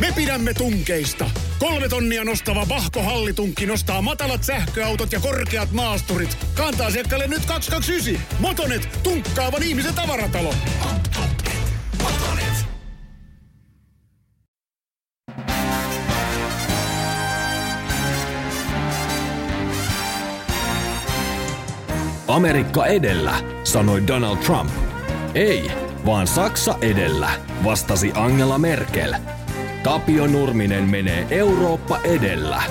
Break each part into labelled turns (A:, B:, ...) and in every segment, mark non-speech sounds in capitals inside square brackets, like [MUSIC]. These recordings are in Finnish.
A: Me pidämme tunkeista. Kolme tonnia nostava Vahko Hallitunkki nostaa matalat sähköautot ja korkeat maasturit. Kantaa asiakkaalle nyt 229. Motonet, tunkkaavan ihmisen tavaratalo.
B: Amerikka edellä, sanoi Donald Trump. Ei, vaan Saksa edellä, vastasi Angela Merkel. Tapio Nurminen menee Eurooppa edellä.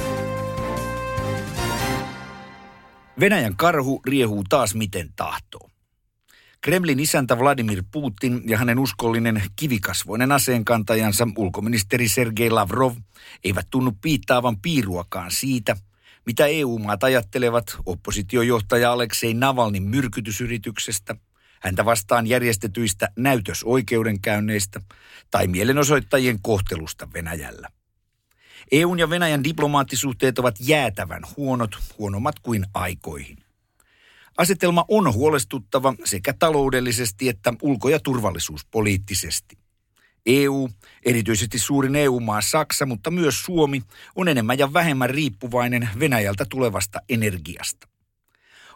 C: Venäjän karhu riehuu taas miten tahtoo. Kremlin isäntä Vladimir Putin ja hänen uskollinen kivikasvoinen aseenkantajansa ulkoministeri Sergei Lavrov eivät tunnu piittaavan piiruakaan siitä, mitä EU-maat ajattelevat oppositiojohtaja Aleksei Navalnin myrkytysyrityksestä – häntä vastaan järjestetyistä näytösoikeudenkäynneistä tai mielenosoittajien kohtelusta Venäjällä. EUn ja Venäjän diplomaattisuhteet ovat jäätävän huonot, huonommat kuin aikoihin. Asetelma on huolestuttava sekä taloudellisesti että ulko- ja turvallisuuspoliittisesti. EU, erityisesti suurin EU-maa Saksa, mutta myös Suomi, on enemmän ja vähemmän riippuvainen Venäjältä tulevasta energiasta.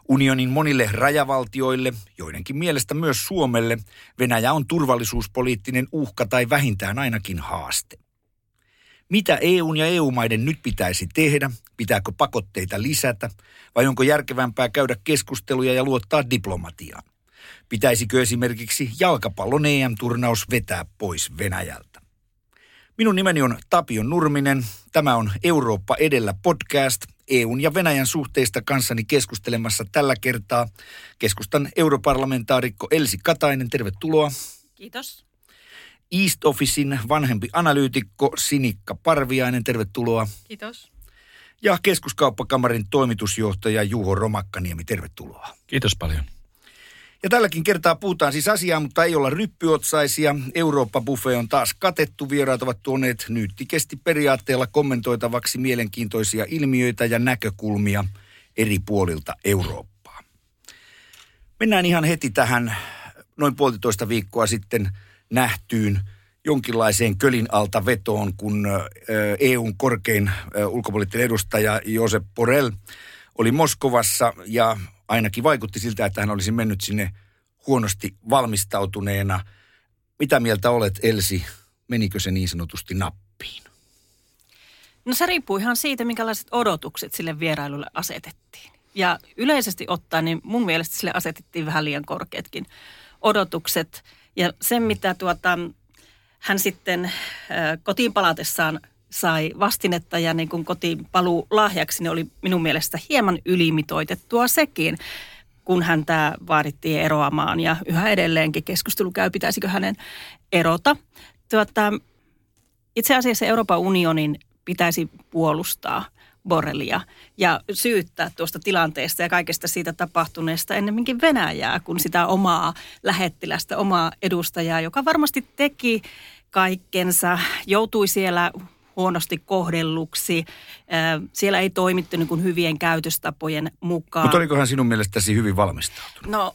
C: Unionin monille rajavaltioille, joidenkin mielestä myös Suomelle, Venäjä on turvallisuuspoliittinen uhka tai vähintään ainakin haaste. Mitä EUn ja EU-maiden nyt pitäisi tehdä? Pitääkö pakotteita lisätä? Vai onko järkevämpää käydä keskusteluja ja luottaa diplomatiaan? Pitäisikö esimerkiksi jalkapallon EM-turnaus vetää pois Venäjältä? Minun nimeni on Tapio Nurminen. Tämä on Eurooppa edellä podcast – EUn ja Venäjän suhteista kanssani keskustelemassa tällä kertaa keskustan europarlamentaarikko Elsi Katainen. Tervetuloa.
D: Kiitos.
C: East Officein vanhempi analyytikko Sinikka Parviainen. Tervetuloa.
D: Kiitos.
C: Ja keskuskauppakamarin toimitusjohtaja Juho Romakkaniemi. Tervetuloa.
E: Kiitos paljon.
C: Ja tälläkin kertaa puhutaan siis asiaa, mutta ei olla ryppyotsaisia. Eurooppa-buffet on taas katettu. Vieraat ovat tuoneet nyyttikesti periaatteella kommentoitavaksi mielenkiintoisia ilmiöitä ja näkökulmia eri puolilta Eurooppaa. Mennään ihan heti tähän noin puolitoista viikkoa sitten nähtyyn jonkinlaiseen kölin alta vetoon, kun EUn korkein ulkopoliittinen edustaja Josep Borrell oli Moskovassa ja ainakin vaikutti siltä, että hän olisi mennyt sinne huonosti valmistautuneena. Mitä mieltä olet, Elsi? Menikö se niin sanotusti nappiin?
D: No se riippuu ihan siitä, minkälaiset odotukset sille vierailulle asetettiin. Ja yleisesti ottaen, niin mun mielestä sille asetettiin vähän liian korkeatkin odotukset. Ja sen, mitä tuota, hän sitten kotiin palatessaan sai vastinetta ja niin kotiin paluu lahjaksi, niin oli minun mielestä hieman ylimitoitettua sekin, kun häntä vaadittiin eroamaan ja yhä edelleenkin keskustelu käy, pitäisikö hänen erota. Tuota, itse asiassa Euroopan unionin pitäisi puolustaa Borrelia ja syyttää tuosta tilanteesta ja kaikesta siitä tapahtuneesta ennemminkin Venäjää kuin sitä omaa lähettilästä, omaa edustajaa, joka varmasti teki kaikkensa, joutui siellä huonosti kohdelluksi. Siellä ei toimittu niin kuin hyvien käytöstapojen mukaan.
C: Mutta oliko hän sinun mielestäsi hyvin valmistautunut?
D: No,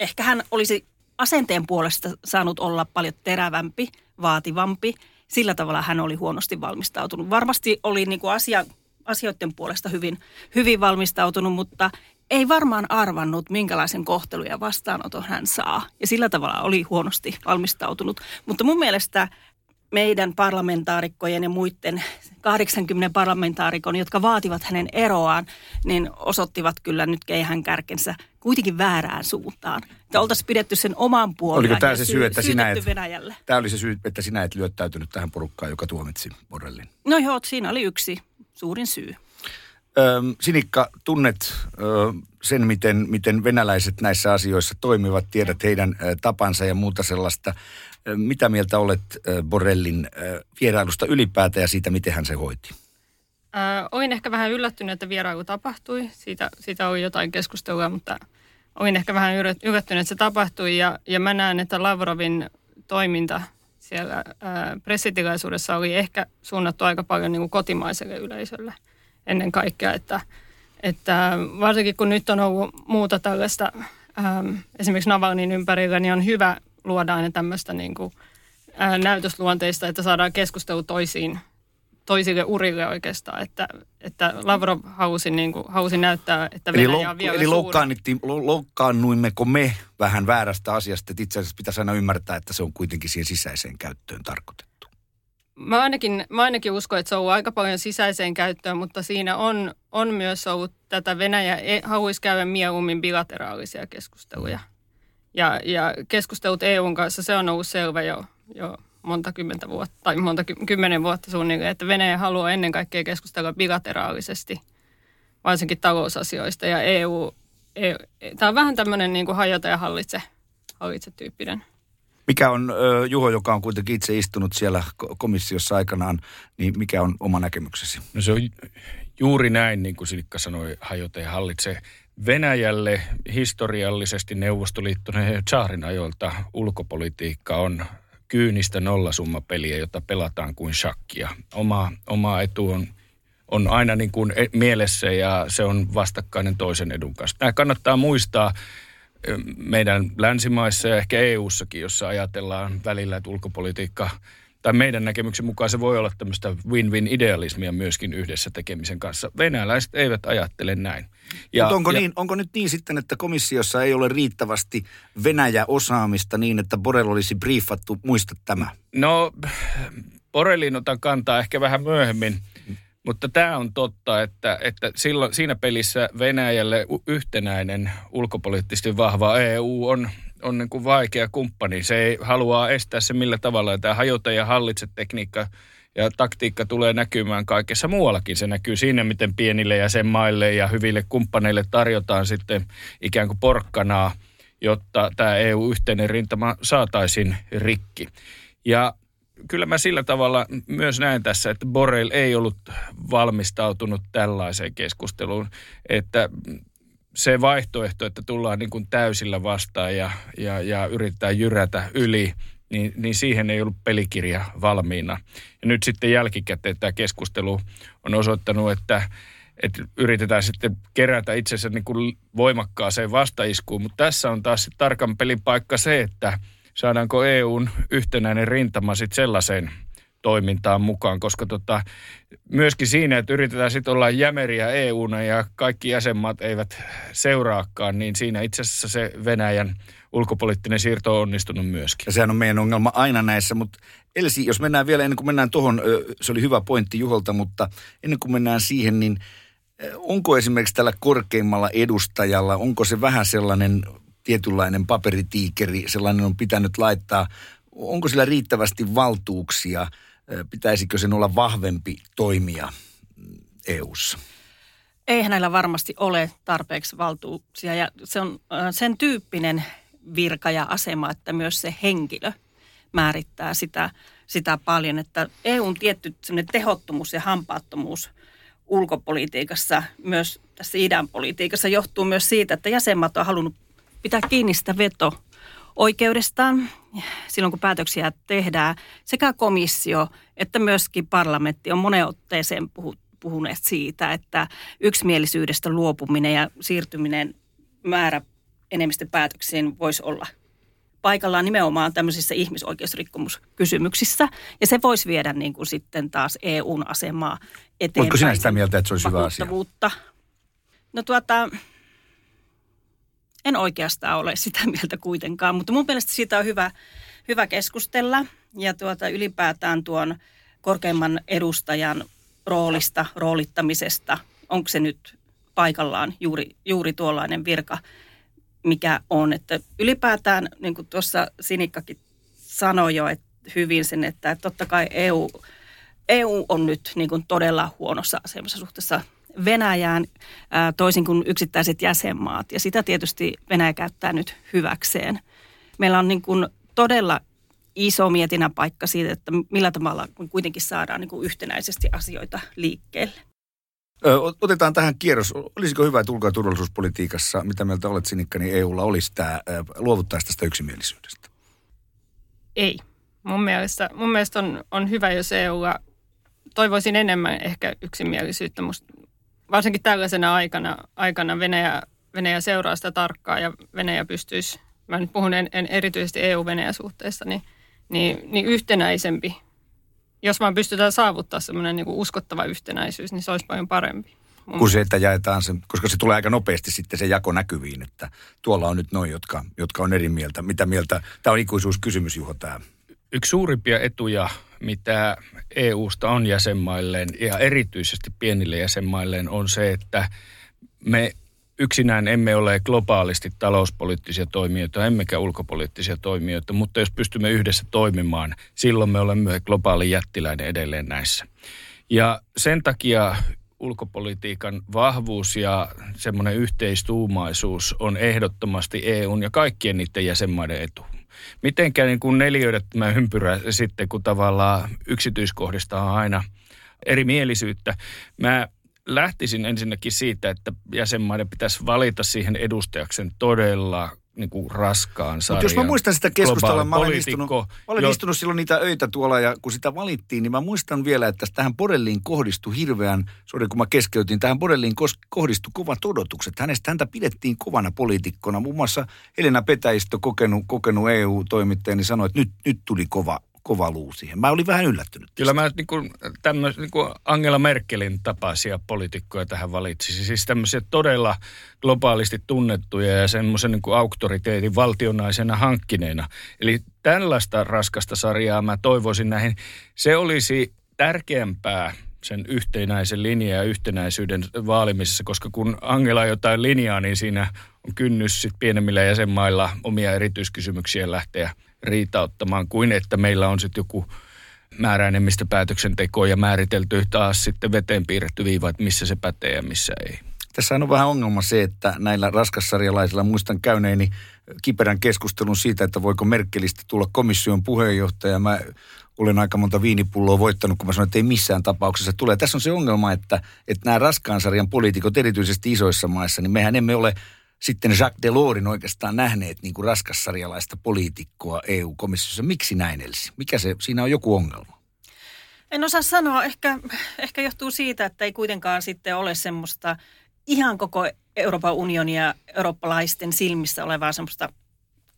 D: ehkä hän olisi asenteen puolesta saanut olla paljon terävämpi, vaativampi. Sillä tavalla hän oli huonosti valmistautunut. Varmasti oli niin kuin asia, asioiden puolesta hyvin, hyvin valmistautunut, mutta ei varmaan arvannut, minkälaisen kohtelun ja vastaanoton hän saa. Ja sillä tavalla oli huonosti valmistautunut. Mutta mun mielestä meidän parlamentaarikkojen ja muiden 80 parlamentaarikon, jotka vaativat hänen eroaan, niin osoittivat kyllä nyt keihän kärkensä kuitenkin väärään suuntaan. Että oltaisiin pidetty sen oman puolen
C: Oliko tämä se syy, että sinä
D: et, Venäjälle.
C: Tämä oli se syy, että sinä et lyöttäytynyt tähän porukkaan, joka tuomitsi Borrellin?
D: No joo, siinä oli yksi suurin syy.
C: Öm, Sinikka, tunnet ö, sen, miten, miten venäläiset näissä asioissa toimivat, tiedät heidän ö, tapansa ja muuta sellaista. Mitä mieltä olet Borrellin vierailusta ylipäätään ja siitä, miten hän se hoiti?
F: Äh, olin ehkä vähän yllättynyt, että vierailu tapahtui. Siitä, siitä oli jotain keskustelua, mutta olin ehkä vähän yllättynyt, että se tapahtui. Ja, ja mä näen, että Lavrovin toiminta siellä äh, pressitilaisuudessa oli ehkä suunnattu aika paljon niin kuin kotimaiselle yleisölle ennen kaikkea. Että, että varsinkin kun nyt on ollut muuta tällaista, ähm, esimerkiksi Navalnin ympärillä, niin on hyvä luoda aina tämmöistä niin kuin ää, näytösluonteista, että saadaan keskustelu toisiin, toisille urille oikeastaan. Että, että Lavrov halusi, niin kuin, halusi näyttää, että
C: Eli,
F: Venäjä on vielä
C: eli loukkaannuimmeko me vähän väärästä asiasta, että itse asiassa pitäisi aina ymmärtää, että se on kuitenkin siihen sisäiseen käyttöön tarkoitettu.
F: Mä ainakin, mä ainakin uskon, että se on ollut aika paljon sisäiseen käyttöön, mutta siinä on, on myös ollut tätä Venäjä e- haluaisi käydä mieluummin bilateraalisia keskusteluja. Ja, ja keskustelut EUn kanssa, se on ollut selvä jo, jo monta kymmentä vuotta, tai monta ky- kymmenen vuotta suunnilleen, että Venäjä haluaa ennen kaikkea keskustella bilateraalisesti, varsinkin talousasioista. Ja EU, EU tämä on vähän tämmöinen niin kuin hajota ja hallitse, hallitse tyyppinen.
C: Mikä on, Juho, joka on kuitenkin itse istunut siellä ko- komissiossa aikanaan, niin mikä on oma näkemyksesi?
E: No se on juuri näin, niin kuin Sinikka sanoi, hajota ja hallitse. Venäjälle historiallisesti Neuvostoliittoneen ja Tsaarin ajoilta ulkopolitiikka on kyynistä nollasummapeliä, jota pelataan kuin shakkia. Oma, oma etu on, on aina niin kuin e- mielessä ja se on vastakkainen toisen edun kanssa. Tämä kannattaa muistaa meidän länsimaissa ja ehkä EU-sakin, jossa ajatellaan välillä, että ulkopolitiikka tai meidän näkemyksen mukaan se voi olla tämmöistä win-win-idealismia myöskin yhdessä tekemisen kanssa. Venäläiset eivät ajattele näin.
C: Ja, Mutta onko, ja, niin, onko nyt niin sitten, että komissiossa ei ole riittävästi Venäjä-osaamista niin, että Borrell olisi briefattu, muista tämä?
E: No, Borrelliin otan kantaa ehkä vähän myöhemmin, mutta tämä on totta, että, että silloin, siinä pelissä Venäjälle yhtenäinen ulkopoliittisesti vahva EU on, on niin kuin vaikea kumppani. Se ei halua estää se millä tavalla. Tämä hajota ja hallitse tekniikka ja taktiikka tulee näkymään kaikessa muuallakin. Se näkyy siinä, miten pienille jäsenmaille ja hyville kumppaneille tarjotaan sitten ikään kuin porkkanaa, jotta tämä EU-yhteinen rintama saataisiin rikki. Ja kyllä mä sillä tavalla myös näen tässä, että Borrell ei ollut valmistautunut tällaiseen keskusteluun, että se vaihtoehto, että tullaan niin kuin täysillä vastaan ja, ja, ja yrittää jyrätä yli, niin, niin siihen ei ollut pelikirja valmiina. Ja nyt sitten jälkikäteen tämä keskustelu on osoittanut, että, että yritetään sitten kerätä itsensä niin kuin voimakkaaseen vastaiskuun, mutta tässä on taas tarkan pelin paikka se, että saadaanko EUn yhtenäinen rintama sitten sellaiseen toimintaan mukaan, koska tota, myöskin siinä, että yritetään sitten olla jämeriä EUna ja kaikki jäsenmaat eivät seuraakaan, niin siinä itse asiassa se Venäjän ulkopoliittinen siirto on onnistunut myöskin.
C: Ja sehän on meidän ongelma aina näissä, mutta Elsi, jos mennään vielä ennen kuin mennään tuohon, se oli hyvä pointti Juholta, mutta ennen kuin mennään siihen, niin onko esimerkiksi tällä korkeimmalla edustajalla, onko se vähän sellainen tietynlainen paperitiikeri, sellainen on pitänyt laittaa, onko sillä riittävästi valtuuksia, pitäisikö sen olla vahvempi toimija EU:ssa?
D: Ei hänellä varmasti ole tarpeeksi valtuuksia ja se on sen tyyppinen virka ja asema, että myös se henkilö määrittää sitä, sitä paljon, että EUn tietty tehottomuus ja hampaattomuus ulkopolitiikassa, myös tässä idän politiikassa johtuu myös siitä, että jäsenmaat on halunnut pitää kiinni sitä veto oikeudestaan silloin, kun päätöksiä tehdään. Sekä komissio että myöskin parlamentti on moneen otteeseen puhuneet siitä, että yksimielisyydestä luopuminen ja siirtyminen määrä enemmistöpäätöksiin voisi olla paikallaan nimenomaan tämmöisissä ihmisoikeusrikkomuskysymyksissä. Ja se voisi viedä niin kuin sitten taas EUn asemaa eteenpäin.
C: Oletko sinä sitä mieltä, että se olisi hyvä asia?
D: No tuota, en oikeastaan ole [LAUGHS] sitä mieltä kuitenkaan, mutta mun mielestä siitä on hyvä, hyvä keskustella. Ja tuota, ylipäätään tuon korkeimman edustajan roolista, roolittamisesta, onko se nyt paikallaan juuri, juuri tuollainen virka, mikä on. Että ylipäätään, niin kuin tuossa Sinikkakin sanoi jo että hyvin sen, että totta kai EU, EU on nyt niin kuin todella huonossa asemassa suhteessa Venäjään toisin kuin yksittäiset jäsenmaat. Ja sitä tietysti Venäjä käyttää nyt hyväkseen. Meillä on niin kuin todella iso mietinä paikka siitä, että millä tavalla kuitenkin saadaan niin kuin yhtenäisesti asioita liikkeelle.
C: Otetaan tähän kierros. Olisiko hyvä, että ulko- ja turvallisuuspolitiikassa, mitä mieltä olet Sinikka, niin EUlla olisi tämä, luovuttaisi tästä yksimielisyydestä?
F: Ei. Mun mielestä, mun mielestä on, on hyvä, jos EUlla toivoisin enemmän ehkä yksimielisyyttä. Musta varsinkin tällaisena aikana, aikana Venäjä, Venäjä seuraa sitä tarkkaan ja Venäjä pystyisi, mä nyt puhun en, en erityisesti EU-Venäjä-suhteesta, niin niin, niin yhtenäisempi. Jos vaan pystytään saavuttaa semmoinen niin uskottava yhtenäisyys, niin se olisi paljon parempi.
C: Kun se, että jaetaan se, koska se tulee aika nopeasti sitten se jako näkyviin, että tuolla on nyt noin, jotka, jotka on eri mieltä. Mitä mieltä? Tämä on ikuisuuskysymys, Juho, tämä.
E: Yksi suurimpia etuja, mitä EUsta on jäsenmailleen ja erityisesti pienille jäsenmailleen on se, että me yksinään emme ole globaalisti talouspoliittisia toimijoita, emmekä ulkopoliittisia toimijoita, mutta jos pystymme yhdessä toimimaan, silloin me olemme globaali jättiläinen edelleen näissä. Ja sen takia ulkopolitiikan vahvuus ja semmoinen yhteistuumaisuus on ehdottomasti EUn ja kaikkien niiden jäsenmaiden etu. Mitenkään niin kuin neljöidä tämä ympyrä sitten, kun tavallaan yksityiskohdista on aina erimielisyyttä. Mä lähtisin ensinnäkin siitä, että jäsenmaiden pitäisi valita siihen edustajaksen todella niin kuin raskaan sarjan.
C: Mutta jos mä muistan sitä keskustelua, mä olen, istunut, mä olen jo... istunut silloin niitä öitä tuolla ja kun sitä valittiin, niin mä muistan vielä, että tähän Borelliin kohdistui hirveän, sori kun mä keskeytin, tähän Borelliin kohdistui kovat odotukset. Hänestä häntä pidettiin kovana poliitikkona. Muun muassa Helena Petäistö, kokenut, kokenut EU-toimittaja, niin sanoi, että nyt, nyt tuli kova, kova luu siihen. Mä olin vähän yllättynyt. Tästä.
E: Kyllä mä niin kuin, tämmöis, niin kuin Angela Merkelin tapaisia poliitikkoja tähän valitsisin. Siis tämmöisiä todella globaalisti tunnettuja ja semmoisen niin kuin auktoriteetin valtionaisena hankkineena. Eli tällaista raskasta sarjaa mä toivoisin näihin. Se olisi tärkeämpää sen yhtenäisen linjan ja yhtenäisyyden vaalimisessa, koska kun Angela jotain linjaa, niin siinä on kynnys sit pienemmillä jäsenmailla omia erityiskysymyksiä lähteä – riitauttamaan, kuin että meillä on sitten joku määräenemmistä päätöksentekoa ja määritelty taas sitten veteen piirretty viiva, että missä se pätee ja missä ei.
C: Tässä on vähän ongelma se, että näillä raskassarjalaisilla muistan käyneeni kiperän keskustelun siitä, että voiko Merkelistä tulla komission puheenjohtaja. Mä olen aika monta viinipulloa voittanut, kun mä sanoin, että ei missään tapauksessa tule. Tässä on se ongelma, että, että nämä raskaan sarjan poliitikot, erityisesti isoissa maissa, niin mehän emme ole sitten Jacques Delorsin oikeastaan nähneet niin kuin raskassarjalaista poliitikkoa EU-komissiossa. Miksi näin, Elsi? Mikä se, siinä on joku ongelma?
D: En osaa sanoa. Ehkä, ehkä johtuu siitä, että ei kuitenkaan sitten ole semmoista ihan koko Euroopan unionia eurooppalaisten silmissä olevaa semmoista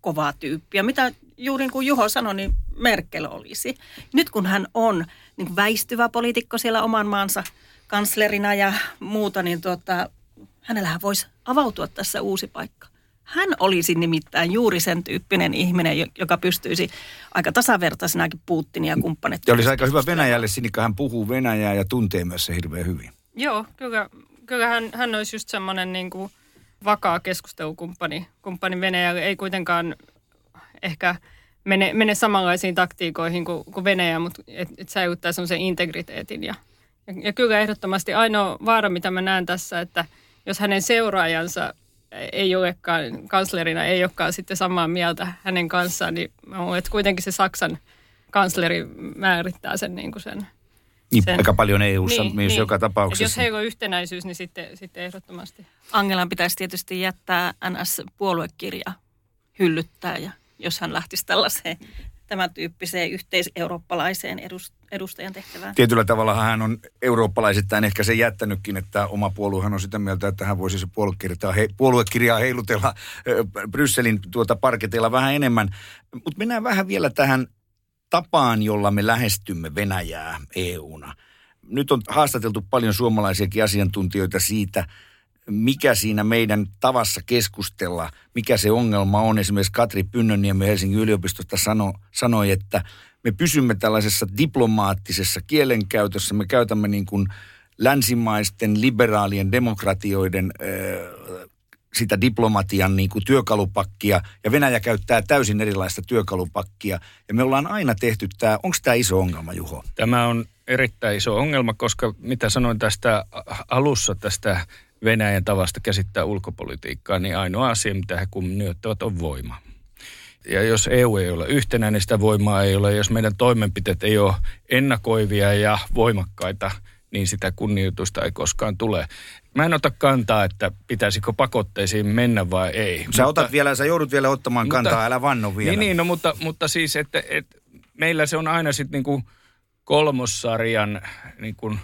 D: kovaa tyyppiä. Mitä juuri niin kuin Juho sanoi, niin Merkel olisi. Nyt kun hän on niin kuin väistyvä poliitikko siellä oman maansa kanslerina ja muuta, niin tuota, hänellähän voisi avautua tässä uusi paikka. Hän olisi nimittäin juuri sen tyyppinen ihminen, joka pystyisi aika tasavertaisinakin Putinin ja kumppanit.
C: Ja olisi aika hyvä Venäjälle, Sinikka hän puhuu Venäjää ja tuntee myös se hirveän hyvin.
F: Joo, kyllä, kyllä hän, hän olisi just semmoinen niin kuin vakaa keskustelukumppani kumppani Venäjälle. Ei kuitenkaan ehkä mene, mene samanlaisiin taktiikoihin kuin, kuin Venäjä, mutta et, et säilyttää semmoisen integriteetin. Ja, ja, ja kyllä ehdottomasti ainoa vaara, mitä mä näen tässä, että – jos hänen seuraajansa ei olekaan, kanslerina ei olekaan sitten samaa mieltä hänen kanssaan, niin mä luulen, että kuitenkin se Saksan kansleri määrittää sen, niin kuin sen
C: niin, sen. aika paljon EU-ssa niin, myös niin. joka tapauksessa. Et
F: jos heillä on yhtenäisyys, niin sitten, sitten ehdottomasti.
D: Angelan pitäisi tietysti jättää NS-puoluekirja hyllyttää, ja jos hän lähtisi tällaiseen tämän tyyppiseen yhteiseurooppalaiseen edustajan tehtävään.
C: Tietyllä tavalla hän on eurooppalaisittain ehkä se jättänytkin, että oma puoluehan on sitä mieltä, että hän voisi se puoluekirjaa, he, puoluekirjaa heilutella Brysselin tuota parketeilla vähän enemmän. Mutta mennään vähän vielä tähän tapaan, jolla me lähestymme Venäjää EUna. Nyt on haastateltu paljon suomalaisiakin asiantuntijoita siitä, mikä siinä meidän tavassa keskustella, mikä se ongelma on. Esimerkiksi Katri Pynnönniemi Helsingin yliopistosta sano, sanoi, että me pysymme tällaisessa diplomaattisessa kielenkäytössä. Me käytämme niin kuin länsimaisten liberaalien demokratioiden sitä diplomatian niin kuin työkalupakkia ja Venäjä käyttää täysin erilaista työkalupakkia. Ja me ollaan aina tehty tämä, onko tämä iso ongelma Juho?
E: Tämä on erittäin iso ongelma, koska mitä sanoin tästä alussa tästä Venäjän tavasta käsittää ulkopolitiikkaa, niin ainoa asia, mitä he kunnioittavat, on voima. Ja jos EU ei ole yhtenäinen, niin sitä voimaa ei ole. Jos meidän toimenpiteet ei ole ennakoivia ja voimakkaita, niin sitä kunnioitusta ei koskaan tule. Mä en ota kantaa, että pitäisikö pakotteisiin mennä vai ei.
C: Sä mutta, otat vielä, sä joudut vielä ottamaan mutta, kantaa, älä vanno vielä.
E: Niin, niin no, mutta, mutta siis, että, että meillä se on aina sitten niinku kolmossarjan niinku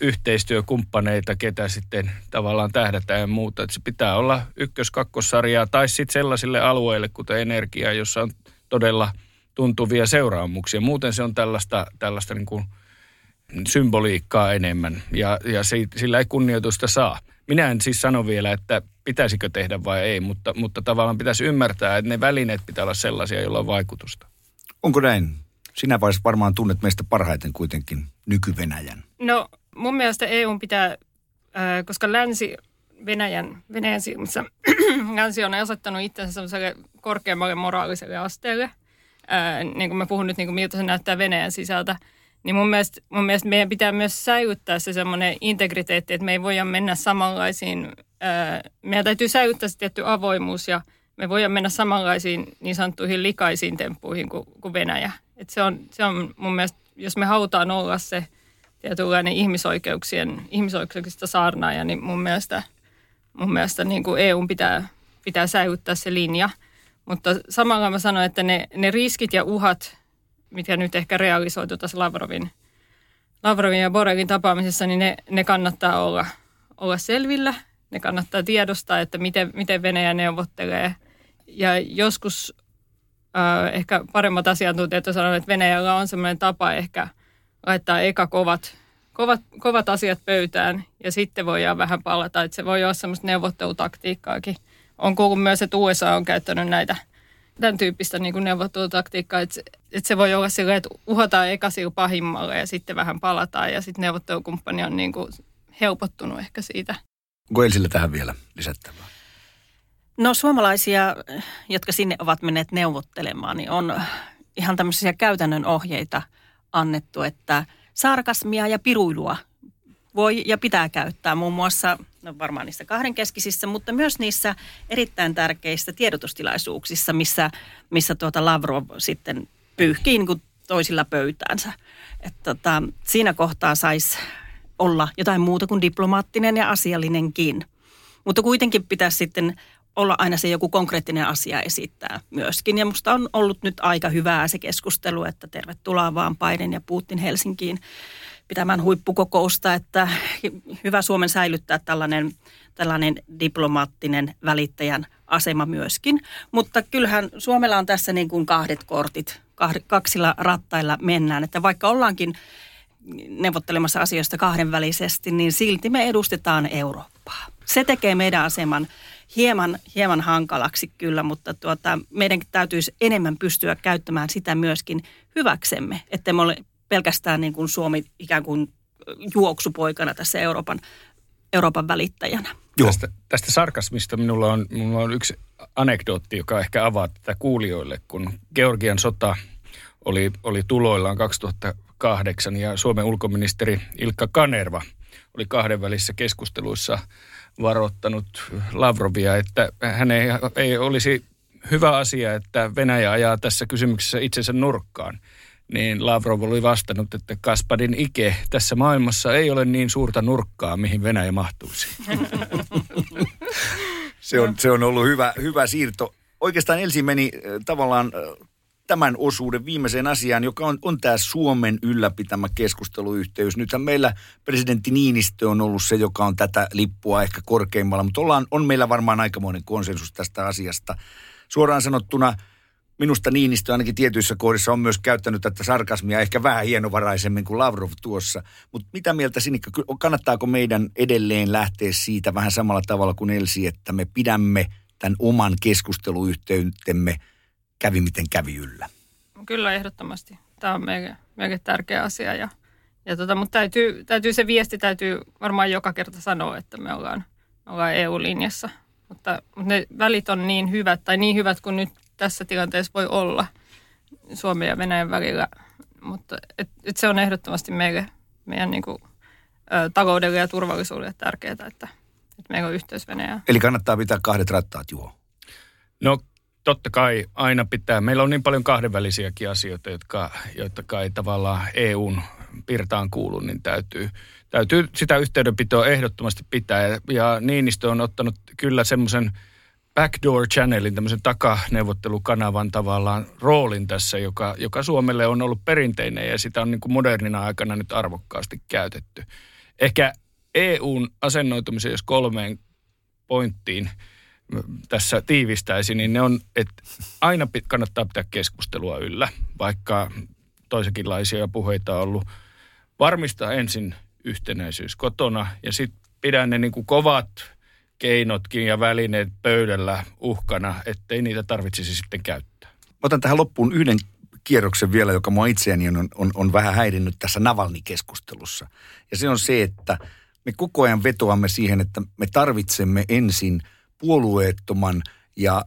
E: yhteistyökumppaneita, ketä sitten tavallaan tähdätään ja muuta. Että se pitää olla ykkös-kakkossarjaa tai sitten sellaisille alueille, kuten energia, jossa on todella tuntuvia seuraamuksia. Muuten se on tällaista, tällaista niin kuin symboliikkaa enemmän ja, ja se, sillä ei kunnioitusta saa. Minä en siis sano vielä, että pitäisikö tehdä vai ei, mutta, mutta tavallaan pitäisi ymmärtää, että ne välineet pitää olla sellaisia, joilla on vaikutusta.
C: Onko näin? Sinä varmaan tunnet meistä parhaiten kuitenkin nyky-Venäjän.
F: No mun mielestä EU pitää, äh, koska länsi Venäjän, Venäjän silmissä [CLEARS THROAT] länsi on asettanut itsensä sellaiselle korkeammalle moraaliselle asteelle. Ää, niin kuin mä puhun nyt, niin kuin miltä se näyttää Venäjän sisältä. Niin mun mielestä, mun mielestä meidän pitää myös säilyttää se semmoinen integriteetti, että me ei voida mennä samanlaisiin, ää, meidän täytyy säilyttää se tietty avoimuus ja me voidaan mennä samanlaisiin niin sanottuihin likaisiin temppuihin kuin, kuin Venäjä. Et se, on, se on mun mielestä, jos me halutaan olla se tietynlainen ihmisoikeuksien, ihmisoikeuksista saarnaaja, niin mun mielestä – mun mielestä niin kuin EUn pitää, pitää säilyttää se linja. Mutta samalla mä sanoin, että ne, ne riskit ja uhat, mitkä nyt ehkä realisoitu tässä Lavrovin, Lavrovin ja Borelin tapaamisessa, niin ne, ne kannattaa olla, olla selvillä. Ne kannattaa tiedostaa, että miten, miten Venäjä neuvottelee. Ja joskus äh, ehkä paremmat asiantuntijat sanovat, että Venäjällä on sellainen tapa ehkä laittaa eka kovat kovat, kovat asiat pöytään ja sitten voidaan vähän palata. Että se voi olla semmoista neuvottelutaktiikkaakin. On kuullut myös, että USA on käyttänyt näitä tämän tyyppistä niin kuin neuvottelutaktiikkaa, että, että se voi olla silleen, että uhataan eka pahimmalle ja sitten vähän palataan ja sitten neuvottelukumppani on niin kuin helpottunut ehkä siitä.
C: Onko Elsillä tähän vielä lisättävää?
D: No suomalaisia, jotka sinne ovat menneet neuvottelemaan, niin on ihan tämmöisiä käytännön ohjeita annettu, että – sarkasmia ja piruilua voi ja pitää käyttää muun muassa, no varmaan niissä kahdenkeskisissä, mutta myös niissä erittäin tärkeissä tiedotustilaisuuksissa, missä, missä tuota Lavrov sitten pyyhkii niin toisilla pöytäänsä. Et tota, siinä kohtaa saisi olla jotain muuta kuin diplomaattinen ja asiallinenkin. Mutta kuitenkin pitäisi sitten olla aina se joku konkreettinen asia esittää myöskin. Ja musta on ollut nyt aika hyvää se keskustelu, että tervetuloa vaan Biden ja Putin Helsinkiin pitämään huippukokousta, että hyvä Suomen säilyttää tällainen, tällainen diplomaattinen välittäjän asema myöskin. Mutta kyllähän Suomella on tässä niin kuin kahdet kortit, kaksilla rattailla mennään, että vaikka ollaankin neuvottelemassa asioista kahdenvälisesti, niin silti me edustetaan Eurooppaa. Se tekee meidän aseman hieman, hieman hankalaksi kyllä, mutta tuota, meidän täytyisi enemmän pystyä käyttämään sitä myöskin hyväksemme, että me ole pelkästään niin kuin Suomi ikään kuin juoksupoikana tässä Euroopan, Euroopan välittäjänä.
E: Joo. Tästä, tästä sarkasmista minulla on, minulla on yksi anekdootti, joka ehkä avaa tätä kuulijoille, kun Georgian sota oli, oli tuloillaan 2008 ja Suomen ulkoministeri Ilkka Kanerva oli kahdenvälisissä keskusteluissa – varoittanut Lavrovia, että hän ei, ei olisi hyvä asia, että Venäjä ajaa tässä kysymyksessä itsensä nurkkaan. Niin Lavrov oli vastannut, että Kaspadin ike tässä maailmassa ei ole niin suurta nurkkaa, mihin Venäjä mahtuisi.
C: se, on, se on ollut hyvä, hyvä siirto. Oikeastaan Elsi meni äh, tavallaan äh, tämän osuuden viimeiseen asiaan, joka on, on tämä Suomen ylläpitämä keskusteluyhteys. Nythän meillä presidentti Niinistö on ollut se, joka on tätä lippua ehkä korkeimmalla, mutta ollaan, on meillä varmaan aikamoinen konsensus tästä asiasta. Suoraan sanottuna minusta Niinistö ainakin tietyissä kohdissa on myös käyttänyt tätä sarkasmia ehkä vähän hienovaraisemmin kuin Lavrov tuossa. Mutta mitä mieltä Sinikka, kannattaako meidän edelleen lähteä siitä vähän samalla tavalla kuin Elsi, että me pidämme tämän oman keskusteluyhteytemme – kävi miten kävi yllä.
F: Kyllä ehdottomasti. Tämä on meille, meille tärkeä asia. Ja, ja tota, mutta täytyy, täytyy se viesti täytyy varmaan joka kerta sanoa, että me ollaan, me ollaan EU-linjassa. Mutta, mutta ne välit on niin hyvät tai niin hyvät kuin nyt tässä tilanteessa voi olla Suomen ja Venäjän välillä. Mutta et, et se on ehdottomasti meille, meidän niin kuin, ä, taloudelle ja turvallisuudelle tärkeää, että, että meillä on yhteys Venäjään.
C: Eli kannattaa pitää kahdet rattaat, Juho?
E: No totta kai aina pitää. Meillä on niin paljon kahdenvälisiäkin asioita, jotka, jotka ei tavallaan EUn pirtaan kuulu, niin täytyy, täytyy sitä yhteydenpitoa ehdottomasti pitää. Ja, ja Niinistö on ottanut kyllä semmoisen backdoor channelin, tämmöisen takaneuvottelukanavan tavallaan roolin tässä, joka, joka Suomelle on ollut perinteinen ja sitä on niin kuin modernina aikana nyt arvokkaasti käytetty. Ehkä EUn asennoitumisen, jos kolmeen pointtiin – tässä tiivistäisi, niin ne on, että aina kannattaa pitää keskustelua yllä, vaikka toisenkinlaisia puheita on ollut. Varmistaa ensin yhtenäisyys kotona ja sitten pidän ne niin kuin kovat keinotkin ja välineet pöydällä uhkana, ettei niitä tarvitsisi sitten käyttää.
C: Otan tähän loppuun yhden kierroksen vielä, joka mua itseäni on, on, on vähän häirinnyt tässä Navalni-keskustelussa. Ja se on se, että me koko ajan vetoamme siihen, että me tarvitsemme ensin puolueettoman ja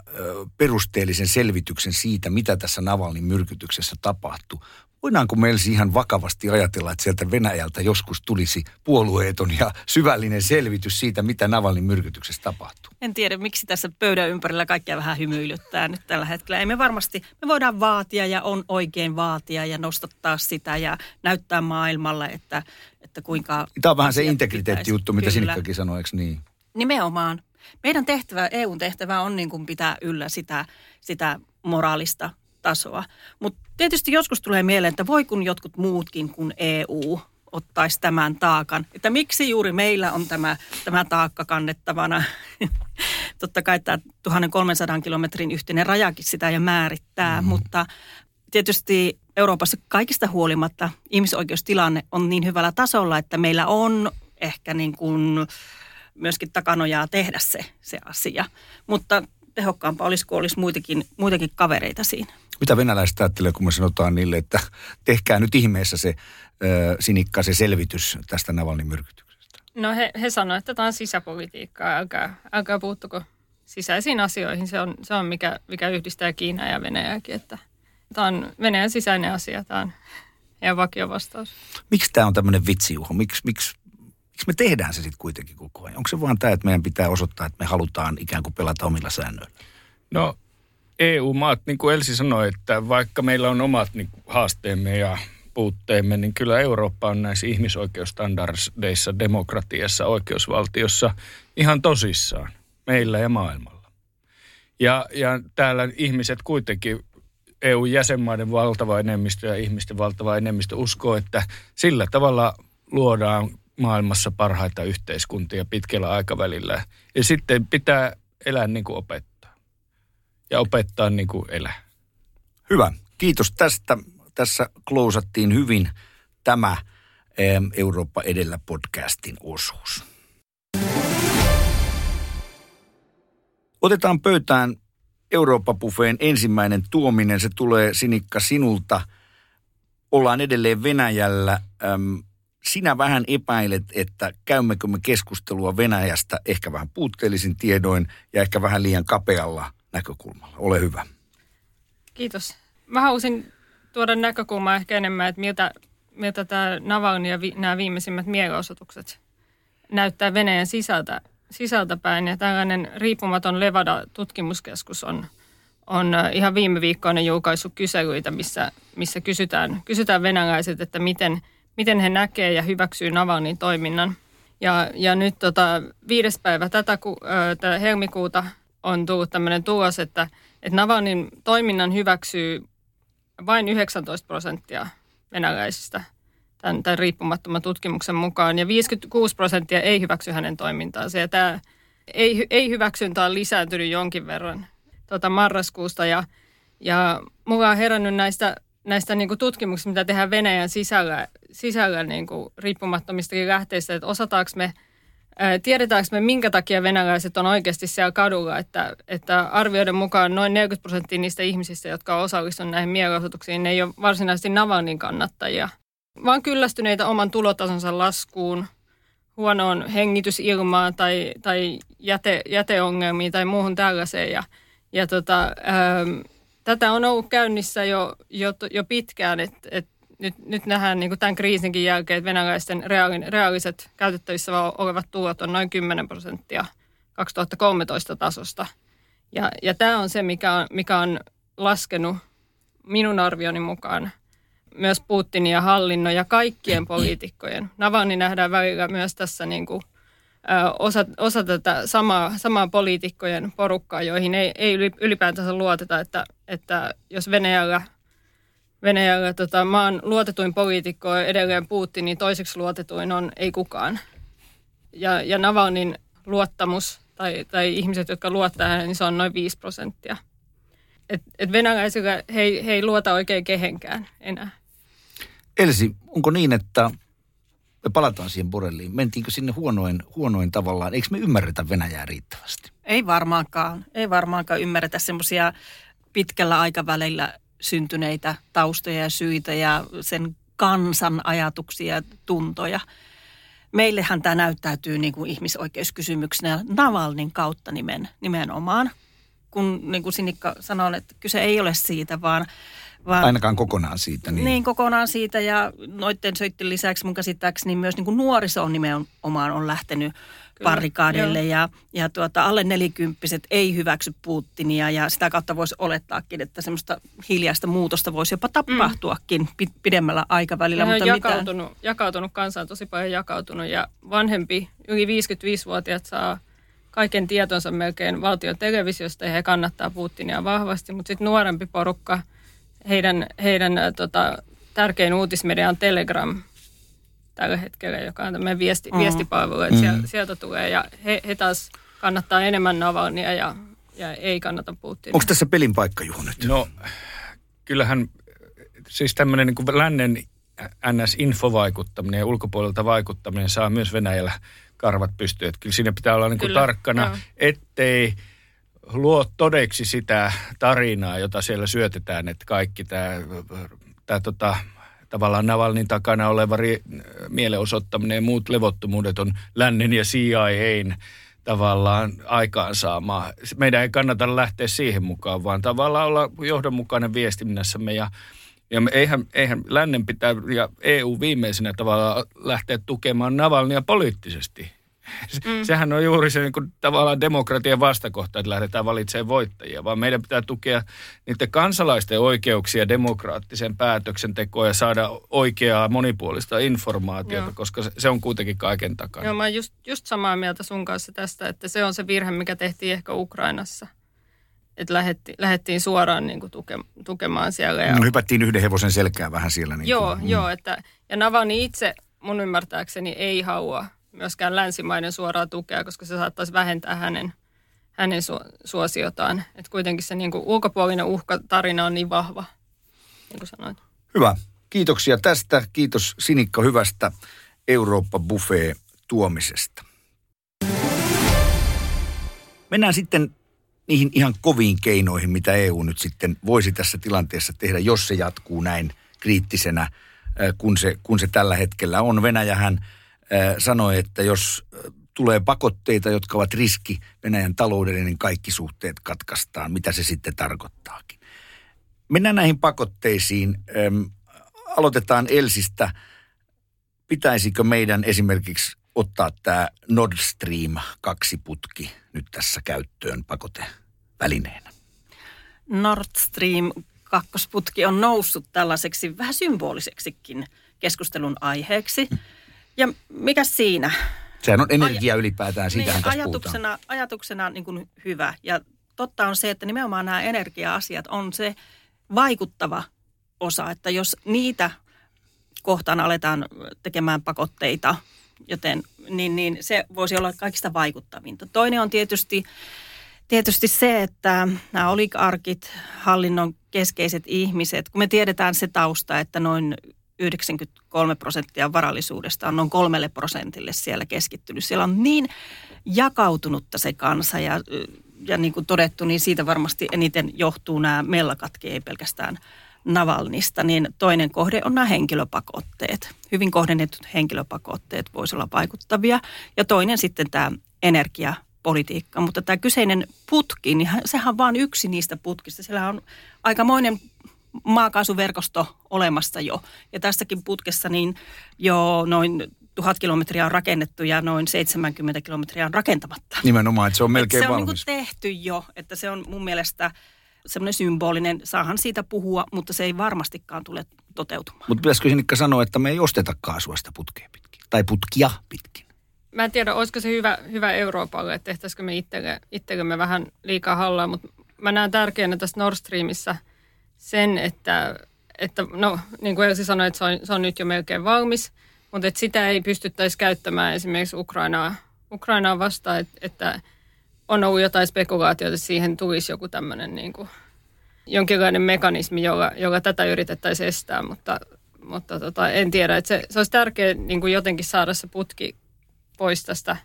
C: perusteellisen selvityksen siitä, mitä tässä Navalnin myrkytyksessä tapahtuu. Voidaanko meillä ihan vakavasti ajatella, että sieltä Venäjältä joskus tulisi puolueeton ja syvällinen selvitys siitä, mitä Navalnin myrkytyksessä tapahtuu?
D: En tiedä, miksi tässä pöydän ympärillä kaikkia vähän hymyilyttää nyt tällä hetkellä. Ei me varmasti, me voidaan vaatia ja on oikein vaatia ja nostattaa sitä ja näyttää maailmalle, että, että kuinka...
C: Tämä on vähän se integriteettijuttu, mitä Sinikkakin sanoi, eikö niin?
D: Nimenomaan. Meidän tehtävä, EUn tehtävä on niin kuin pitää yllä sitä, sitä moraalista tasoa. Mutta tietysti joskus tulee mieleen, että voi kun jotkut muutkin kuin EU ottaisi tämän taakan. Että miksi juuri meillä on tämä, tämä taakka kannettavana. [LAUGHS] Totta kai tämä 1300 kilometrin yhteinen rajakin sitä ja määrittää, mm. mutta tietysti Euroopassa kaikista huolimatta ihmisoikeustilanne on niin hyvällä tasolla, että meillä on ehkä niin kuin myöskin takanojaa tehdä se, se asia. Mutta tehokkaampaa olisi, kun olisi muitakin, muitakin kavereita siinä.
C: Mitä venäläiset ajattelee, kun me sanotaan niille, että tehkää nyt ihmeessä se ö, sinikka, se selvitys tästä Navalnin myrkytyksestä?
F: No he, he sanoivat, että tämä on sisäpolitiikkaa, älkää, älkää puuttuko sisäisiin asioihin. Se on, se on mikä, mikä yhdistää Kiinaa ja Venäjääkin, että tämä on Venäjän sisäinen asia, tämä on [LAUGHS] ihan vakio vastaus.
C: Miksi tämä on tämmöinen vitsijuho? Miksi, miksi, miksi me tehdään se sitten kuitenkin koko ajan? Onko se vaan tämä, että meidän pitää osoittaa, että me halutaan ikään kuin pelata omilla säännöillä?
E: No EU-maat, niin kuin Elsi sanoi, että vaikka meillä on omat niin kuin, haasteemme ja puutteemme, niin kyllä Eurooppa on näissä ihmisoikeusstandardeissa, demokratiassa, oikeusvaltiossa ihan tosissaan meillä ja maailmalla. Ja, ja täällä ihmiset kuitenkin, EU-jäsenmaiden valtava enemmistö ja ihmisten valtava enemmistö uskoo, että sillä tavalla luodaan maailmassa parhaita yhteiskuntia pitkällä aikavälillä. Ja sitten pitää elää niin kuin opettaa. Ja opettaa niin kuin elää.
C: Hyvä. Kiitos tästä. Tässä klousattiin hyvin tämä Eurooppa edellä podcastin osuus. Otetaan pöytään Eurooppa-buffeen ensimmäinen tuominen. Se tulee Sinikka sinulta. Ollaan edelleen Venäjällä. Sinä vähän epäilet, että käymmekö me keskustelua Venäjästä ehkä vähän puutteellisin tiedoin ja ehkä vähän liian kapealla näkökulmalla. Ole hyvä.
F: Kiitos. Mä haluaisin tuoda näkökulmaa ehkä enemmän, että miltä, miltä tämä Navalny ja vi, nämä viimeisimmät mielenosoitukset näyttää Venäjän sisältä, sisältä päin. Ja tällainen riippumaton Levada-tutkimuskeskus on, on äh, ihan viime viikkoina julkaissut kyselyitä, missä, missä kysytään, kysytään venäläiset, että miten, miten he näkee ja hyväksyy Navalnin toiminnan. Ja, ja nyt tota, viides päivä tätä ku, äh, helmikuuta on tullut tämmöinen tulos, että, että Navalnin toiminnan hyväksyy vain 19 prosenttia venäläisistä tämän, tämän riippumattoman tutkimuksen mukaan, ja 56 prosenttia ei hyväksy hänen toimintaansa. Ja tämä ei, ei hyväksyntä on lisääntynyt jonkin verran tuota marraskuusta, ja, ja mulla on herännyt näistä, näistä niin kuin tutkimuksista, mitä tehdään Venäjän sisällä, sisällä niin kuin riippumattomistakin lähteistä, että osataanko me – Tiedetäänkö me, minkä takia venäläiset on oikeasti siellä kadulla, että, että arvioiden mukaan noin 40 prosenttia niistä ihmisistä, jotka on osallistunut näihin mielenosoituksiin, ne ei ole varsinaisesti Navalnin kannattajia, vaan kyllästyneitä oman tulotasonsa laskuun, huonoon hengitysilmaan tai, tai jäte, jäteongelmiin tai muuhun tällaiseen. Ja, ja tota, tätä on ollut käynnissä jo, jo, jo pitkään, että et nyt, nyt nähdään niin tämän kriisinkin jälkeen, että venäläisten reaalin, reaaliset käytettävissä olevat tulot on noin 10 prosenttia 2013 tasosta. Ja, ja tämä on se, mikä on, mikä on laskenut minun arvioni mukaan myös Putinin ja hallinnon ja kaikkien poliitikkojen. Navalni nähdään välillä myös tässä niin kuin, osa, osa tätä samaa, samaa poliitikkojen porukkaa, joihin ei, ei ylipäätänsä luoteta, että, että jos Venäjällä – Venäjällä tota, maan luotetuin poliitikko on edelleen Putin, niin toiseksi luotetuin on ei kukaan. Ja, ja Navalnin luottamus tai, tai ihmiset, jotka luottaa häneen, niin se on noin 5 prosenttia. Et, et venäläisillä he, he ei luota oikein kehenkään enää.
C: Elsi, onko niin, että me palataan siihen Borelliin. Mentiinkö sinne huonoin, huonoin tavallaan? Eikö me ymmärretä Venäjää riittävästi?
D: Ei varmaankaan. Ei varmaankaan ymmärretä semmoisia pitkällä aikavälillä syntyneitä taustoja ja syitä ja sen kansan ajatuksia ja tuntoja. Meillehän tämä näyttäytyy niin kuin ihmisoikeuskysymyksenä Navalnin kautta nimen, nimenomaan. Kun niin kuin Sinikka sanoi, että kyse ei ole siitä, vaan, vaan
C: Ainakaan kokonaan siitä. Niin.
D: niin. niin, kokonaan siitä ja noiden söitten lisäksi mun käsittääkseni myös niin kuin nuoriso on nimenomaan on lähtenyt
F: joo.
D: ja, ja tuota, alle nelikymppiset ei hyväksy Putinia ja sitä kautta voisi olettaakin, että semmoista hiljaista muutosta voisi jopa tapahtuakin pi- pidemmällä aikavälillä.
F: Mutta
D: mutta
F: on
D: mitään.
F: jakautunut, jakautunut, kansa on tosi paljon jakautunut ja vanhempi, yli 55-vuotiaat saa kaiken tietonsa melkein valtion televisiosta ja he kannattaa Putinia vahvasti, mutta sitten nuorempi porukka, heidän, heidän tota, tärkein uutismedia on Telegram tällä hetkellä, joka on tämmöinen viesti,
D: Mm.
F: viestipalvelu, että sieltä, sieltä tulee ja he, he taas kannattaa enemmän Navalnia ja, ja ei kannata Putinia.
C: Onko tässä pelin paikka, Juho, nyt?
E: No, kyllähän siis tämmöinen niin lännen NS-infovaikuttaminen ja ulkopuolelta vaikuttaminen saa myös Venäjällä karvat pystyyn. Että kyllä siinä pitää olla niin kuin
F: Kyllä,
E: tarkkana,
F: joo.
E: ettei luo todeksi sitä tarinaa, jota siellä syötetään, että kaikki tämä, tämä tota, tavallaan Navalnin takana oleva ri, mielenosoittaminen ja muut levottomuudet on lännen ja CIAn tavallaan aikaansaamaa. Meidän ei kannata lähteä siihen mukaan, vaan tavallaan olla johdonmukainen viestinnässämme ja ja me, eihän, eihän lännen pitää ja EU viimeisenä tavallaan lähteä tukemaan Navalnia poliittisesti. Mm. Sehän on juuri se niin kuin, tavallaan demokratian vastakohta, että lähdetään valitsemaan voittajia, vaan meidän pitää tukea niiden kansalaisten oikeuksia demokraattisen päätöksentekoon ja saada oikeaa monipuolista informaatiota,
F: Joo.
E: koska se, se on kuitenkin kaiken takana.
F: Joo, mä oon just, just samaa mieltä sun kanssa tästä, että se on se virhe, mikä tehtiin ehkä Ukrainassa. Että lähettiin, lähettiin suoraan niin kuin tuke, tukemaan siellä. Ja,
C: No, hypättiin yhden hevosen selkään vähän siellä. Niin
F: joo,
C: kuin,
F: joo, että, ja Navalny itse mun ymmärtääkseni ei halua myöskään länsimaiden suoraa tukea, koska se saattaisi vähentää hänen, hänen su, suosiotaan. Että kuitenkin se niin kuin ulkopuolinen uhkatarina on niin vahva, niin kuin sanoit.
C: Hyvä. Kiitoksia tästä. Kiitos Sinikka hyvästä Eurooppa-buffet tuomisesta. Mennään sitten niihin ihan koviin keinoihin, mitä EU nyt sitten voisi tässä tilanteessa tehdä, jos se jatkuu näin kriittisenä, äh, kun se, kun se tällä hetkellä on. Venäjähän äh, sanoi, että jos tulee pakotteita, jotka ovat riski Venäjän taloudelle, niin kaikki suhteet katkaistaan, mitä se sitten tarkoittaakin. Mennään näihin pakotteisiin. Aloitetaan Elsistä. Pitäisikö meidän esimerkiksi ottaa tämä Nord Stream 2 putki nyt tässä käyttöön pakotevälineenä?
D: Nord Stream kakkosputki on noussut tällaiseksi vähän symboliseksikin keskustelun aiheeksi. Ja mikä siinä?
C: Sehän on energia ylipäätään, siitähän
D: niin,
C: tässä puhutaan.
D: ajatuksena, ajatuksena niin kuin hyvä. Ja totta on se, että nimenomaan nämä energia-asiat on se vaikuttava osa, että jos niitä kohtaan aletaan tekemään pakotteita, joten niin, niin se voisi olla kaikista vaikuttavinta. Toinen on tietysti, tietysti se, että nämä oligarkit, hallinnon keskeiset ihmiset, kun me tiedetään se tausta, että noin 93 prosenttia varallisuudesta on noin kolmelle prosentille siellä keskittynyt. Siellä on niin jakautunutta se kansa ja, ja niin kuin todettu, niin siitä varmasti eniten johtuu nämä mellakatkin, ei pelkästään Navalnista, niin toinen kohde on nämä henkilöpakotteet. Hyvin kohdennetut henkilöpakotteet voisi olla vaikuttavia. Ja toinen sitten tämä energiapolitiikka. Mutta tämä kyseinen putki, niin sehän on vain yksi niistä putkista. Siellä on aikamoinen maakaasuverkosto olemassa jo. Ja tässäkin putkessa niin jo noin tuhat kilometriä on rakennettu ja noin 70 kilometriä on rakentamatta.
C: Nimenomaan, että se on melkein
D: se on
C: valmis.
D: niin tehty jo, että se on mun mielestä semmoinen symbolinen, saahan siitä puhua, mutta se ei varmastikaan tule toteutumaan.
C: Mutta pitäisikö Sinikka sanoa, että me ei osteta kaasua sitä putkea pitkin? Tai putkia pitkin?
F: Mä en tiedä, olisiko se hyvä, hyvä Euroopalle, että tehtäisikö me itselle, itsellemme vähän liikaa hallaa, mutta mä näen tärkeänä tässä Nord Streamissa sen, että, että no niin kuin Elsi sanoi, että se on, se on nyt jo melkein valmis, mutta että sitä ei pystyttäisi käyttämään esimerkiksi Ukrainaa, Ukrainaa vastaan, että, että on ollut jotain spekulaatioita, että siihen tulisi joku tämmöinen niin kuin, jonkinlainen mekanismi, jolla, jolla tätä yritettäisiin estää, mutta, mutta tota, en tiedä, että se, se olisi tärkeää niin jotenkin saada se putki pois tästä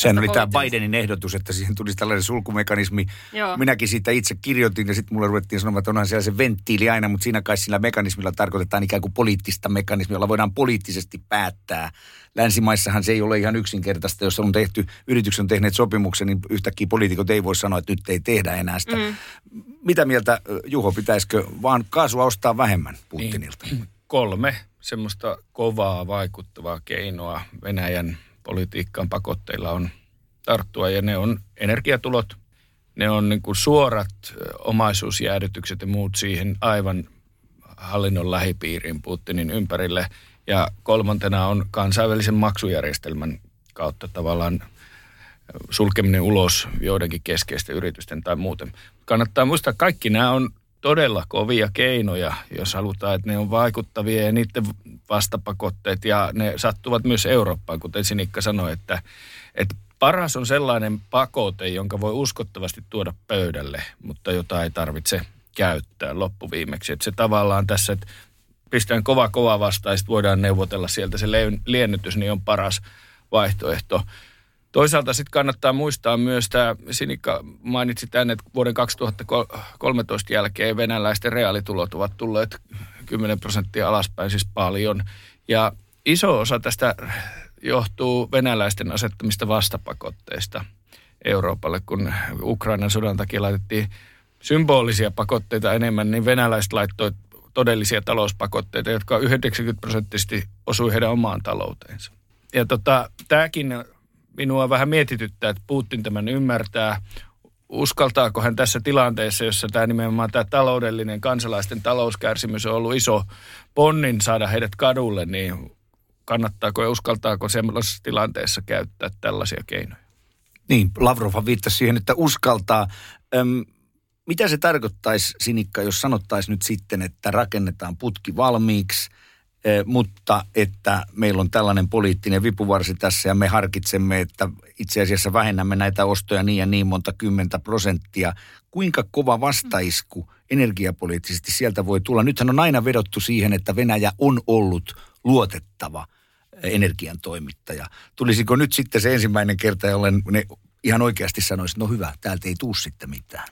C: Sehän oli tämä Bidenin ehdotus, että siihen tulisi tällainen sulkumekanismi.
F: Joo.
C: Minäkin siitä itse kirjoitin ja sitten mulle ruvettiin sanomaan, että onhan siellä se venttiili aina, mutta siinä kai sillä mekanismilla tarkoitetaan ikään kuin poliittista mekanismia, jolla voidaan poliittisesti päättää. Länsimaissahan se ei ole ihan yksinkertaista. Jos on tehty, yritykset on tehneet sopimuksen, niin yhtäkkiä poliitikot ei voi sanoa, että nyt ei tehdä enää sitä. Mm. Mitä mieltä, Juho, pitäisikö vaan kaasua ostaa vähemmän Putinilta?
E: Niin. kolme semmoista kovaa vaikuttavaa keinoa Venäjän politiikkaan pakotteilla on tarttua. Ja ne on energiatulot, ne on niin kuin suorat omaisuusjäädytykset ja muut siihen aivan hallinnon lähipiiriin Putinin ympärille. Ja kolmantena on kansainvälisen maksujärjestelmän kautta tavallaan sulkeminen ulos joidenkin keskeisten yritysten tai muuten. Kannattaa muistaa, kaikki nämä on todella kovia keinoja, jos halutaan, että ne on vaikuttavia ja niiden vastapakotteet ja ne sattuvat myös Eurooppaan, kuten Sinikka sanoi, että, että paras on sellainen pakote, jonka voi uskottavasti tuoda pöydälle, mutta jota ei tarvitse käyttää loppuviimeksi. Että se tavallaan tässä, että pistetään kova kova vastaan ja voidaan neuvotella sieltä se liennytys, niin on paras vaihtoehto. Toisaalta sitten kannattaa muistaa myös tämä, Sinikka mainitsi tänne, että vuoden 2013 jälkeen venäläisten reaalitulot ovat tulleet 10 prosenttia alaspäin, siis paljon. Ja iso osa tästä johtuu venäläisten asettamista vastapakotteista Euroopalle, kun Ukrainan sodan takia laitettiin symbolisia pakotteita enemmän, niin venäläiset laittoi todellisia talouspakotteita, jotka 90 prosenttisesti osui heidän omaan talouteensa. Ja tota, tämäkin minua vähän mietityttää, että Putin tämän ymmärtää. Uskaltaako hän tässä tilanteessa, jossa tämä nimenomaan tämä taloudellinen kansalaisten talouskärsimys on ollut iso ponnin saada heidät kadulle, niin kannattaako ja uskaltaako sellaisessa tilanteessa käyttää tällaisia keinoja?
C: Niin, Lavrov viittasi siihen, että uskaltaa. Öm, mitä se tarkoittaisi, Sinikka, jos sanottaisiin nyt sitten, että rakennetaan putki valmiiksi, mutta että meillä on tällainen poliittinen vipuvarsi tässä ja me harkitsemme, että itse asiassa vähennämme näitä ostoja niin ja niin monta kymmentä prosenttia. Kuinka kova vastaisku energiapoliittisesti sieltä voi tulla? Nythän on aina vedottu siihen, että Venäjä on ollut luotettava energian toimittaja. Tulisiko nyt sitten se ensimmäinen kerta, jolloin ne ihan oikeasti sanoisi, no hyvä, täältä ei tuu sitten mitään.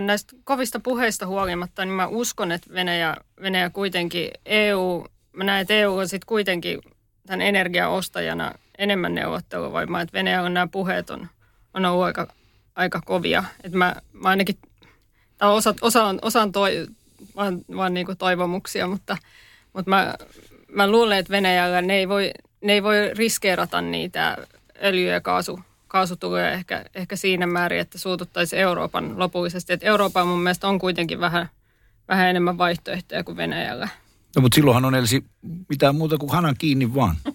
F: Näistä kovista puheista huolimatta, niin mä uskon, että Venäjä, Venäjä kuitenkin, EU, mä näen, että EU on sitten kuitenkin tämän energiaostajana enemmän neuvotteluvoimaa, että Venäjällä nämä puheet on, on ollut aika, aika kovia. Että mä, mä ainakin, tai osa, osa on, osa on toi, vaan, vaan niin kuin toivomuksia, mutta, mutta mä, mä luulen, että Venäjällä ne ei voi, ne ei voi riskeerata niitä öljy- ja kaasu, kaasutuloja ehkä, ehkä siinä määrin, että suututtaisiin Euroopan lopullisesti. Et Euroopan mun mielestä on kuitenkin vähän, vähän enemmän vaihtoehtoja kuin Venäjällä.
C: No mutta silloinhan on elsi mitään muuta kuin hanan kiinni vaan. [LAUGHS]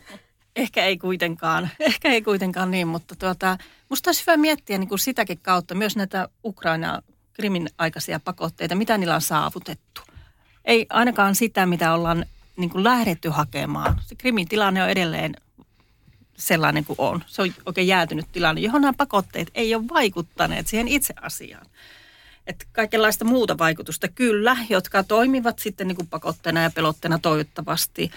D: Ehkä ei kuitenkaan, ehkä ei kuitenkaan niin, mutta tuota, musta olisi hyvä miettiä niin kuin sitäkin kautta myös näitä Ukraina Krimin aikaisia pakotteita, mitä niillä on saavutettu. Ei ainakaan sitä, mitä ollaan niin kuin lähdetty hakemaan. Se Krimin tilanne on edelleen sellainen kuin on. Se on oikein jäätynyt tilanne, johon nämä pakotteet ei ole vaikuttaneet siihen itse asiaan. Että kaikenlaista muuta vaikutusta kyllä, jotka toimivat sitten niin kuin pakotteena ja pelotteena toivottavasti.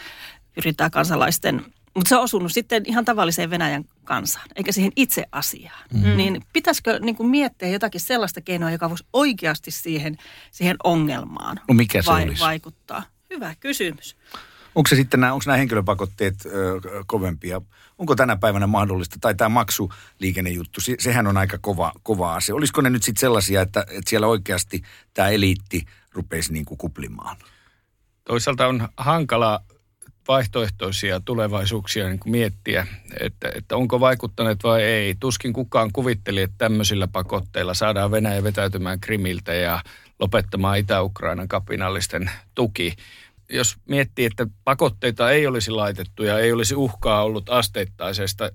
D: Pyritään kansalaisten, mutta se on osunut sitten ihan tavalliseen Venäjän kansaan, eikä siihen itse asiaan. Mm. Niin pitäisikö niin kuin miettiä jotakin sellaista keinoa, joka voisi oikeasti siihen, siihen ongelmaan
C: No mikä se olisi?
D: vaikuttaa? Hyvä kysymys.
C: Onko se sitten nämä, onko nämä henkilöpakotteet ö, kovempia? Onko tänä päivänä mahdollista, tai tämä maksuliikennejuttu, se, sehän on aika kova, kova asia. Olisiko ne nyt sitten sellaisia, että, että siellä oikeasti tämä eliitti rupeisi niin kuin kuplimaan?
E: Toisaalta on hankala vaihtoehtoisia tulevaisuuksia niin kuin miettiä, että, että onko vaikuttaneet vai ei. Tuskin kukaan kuvitteli, että tämmöisillä pakotteilla saadaan Venäjä vetäytymään Krimiltä ja lopettamaan Itä-Ukrainan kapinallisten tuki. Jos miettii, että pakotteita ei olisi laitettu ja ei olisi uhkaa ollut asteittaisesta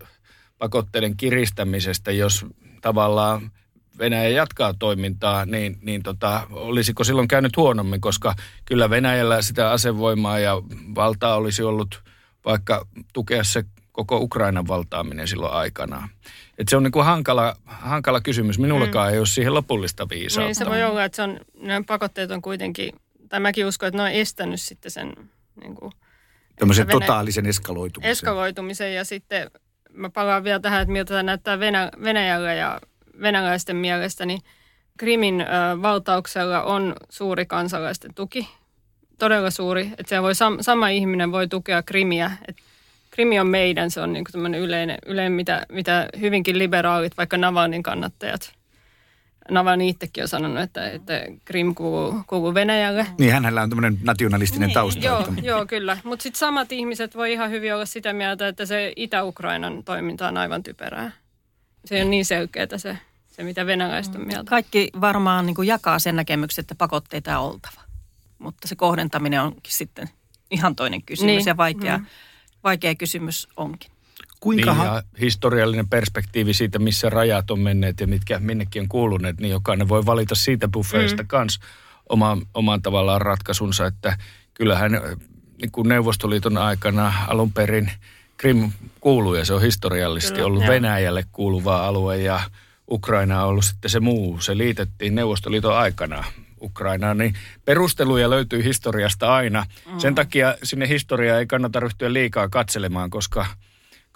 E: pakotteiden kiristämisestä, jos tavallaan Venäjä jatkaa toimintaa, niin, niin tota, olisiko silloin käynyt huonommin, koska kyllä Venäjällä sitä asevoimaa ja valtaa olisi ollut vaikka tukea se koko Ukrainan valtaaminen silloin aikanaan. Et se on niin kuin hankala, hankala kysymys. Minullakaan mm. ei ole siihen lopullista viisautta.
F: Niin se voi olla, että se on, ne pakotteet on kuitenkin, tai mäkin uskon, että ne on estänyt sitten sen niin kuin,
C: Tämmöisen totaalisen eskaloitumisen.
F: Eskaloitumisen ja sitten mä palaan vielä tähän, että miltä tämä näyttää Venä, Venäjällä ja venäläisten mielestä, niin Krimin ö, valtauksella on suuri kansalaisten tuki, todella suuri, että voi sam, sama ihminen voi tukea Krimiä, että Krimi on meidän, se on niin tämmöinen yleinen, yleinen mitä, mitä hyvinkin liberaalit, vaikka Navalnin kannattajat. Navalny itsekin on sanonut, että, että Krim kuuluu, kuuluu Venäjälle.
C: Niin, hänellä on tämmöinen nationalistinen niin, tausta.
F: Joo, että... joo kyllä. Mutta sitten samat ihmiset voi ihan hyvin olla sitä mieltä, että se Itä-Ukrainan toiminta on aivan typerää. Se on niin selkeää se, se mitä venäläiset on mieltä.
D: Kaikki varmaan niin kuin jakaa sen näkemyksen, että pakotteita on oltava. Mutta se kohdentaminen onkin sitten ihan toinen kysymys niin. ja vaikea. Mm vaikea kysymys onkin.
E: Kuinka niin, ja historiallinen perspektiivi siitä, missä rajat on menneet ja mitkä minnekin on kuuluneet, niin jokainen voi valita siitä buffeista mm. kans oma, oman tavallaan ratkaisunsa, että kyllähän niin kuin Neuvostoliiton aikana alun perin Krim kuuluu ja se on historiallisesti Kyllä, ollut joo. Venäjälle kuuluva alue ja Ukraina on ollut sitten se muu. Se liitettiin Neuvostoliiton aikana Ukrainaan, niin perusteluja löytyy historiasta aina. Mm. Sen takia sinne historiaa ei kannata ryhtyä liikaa katselemaan, koska,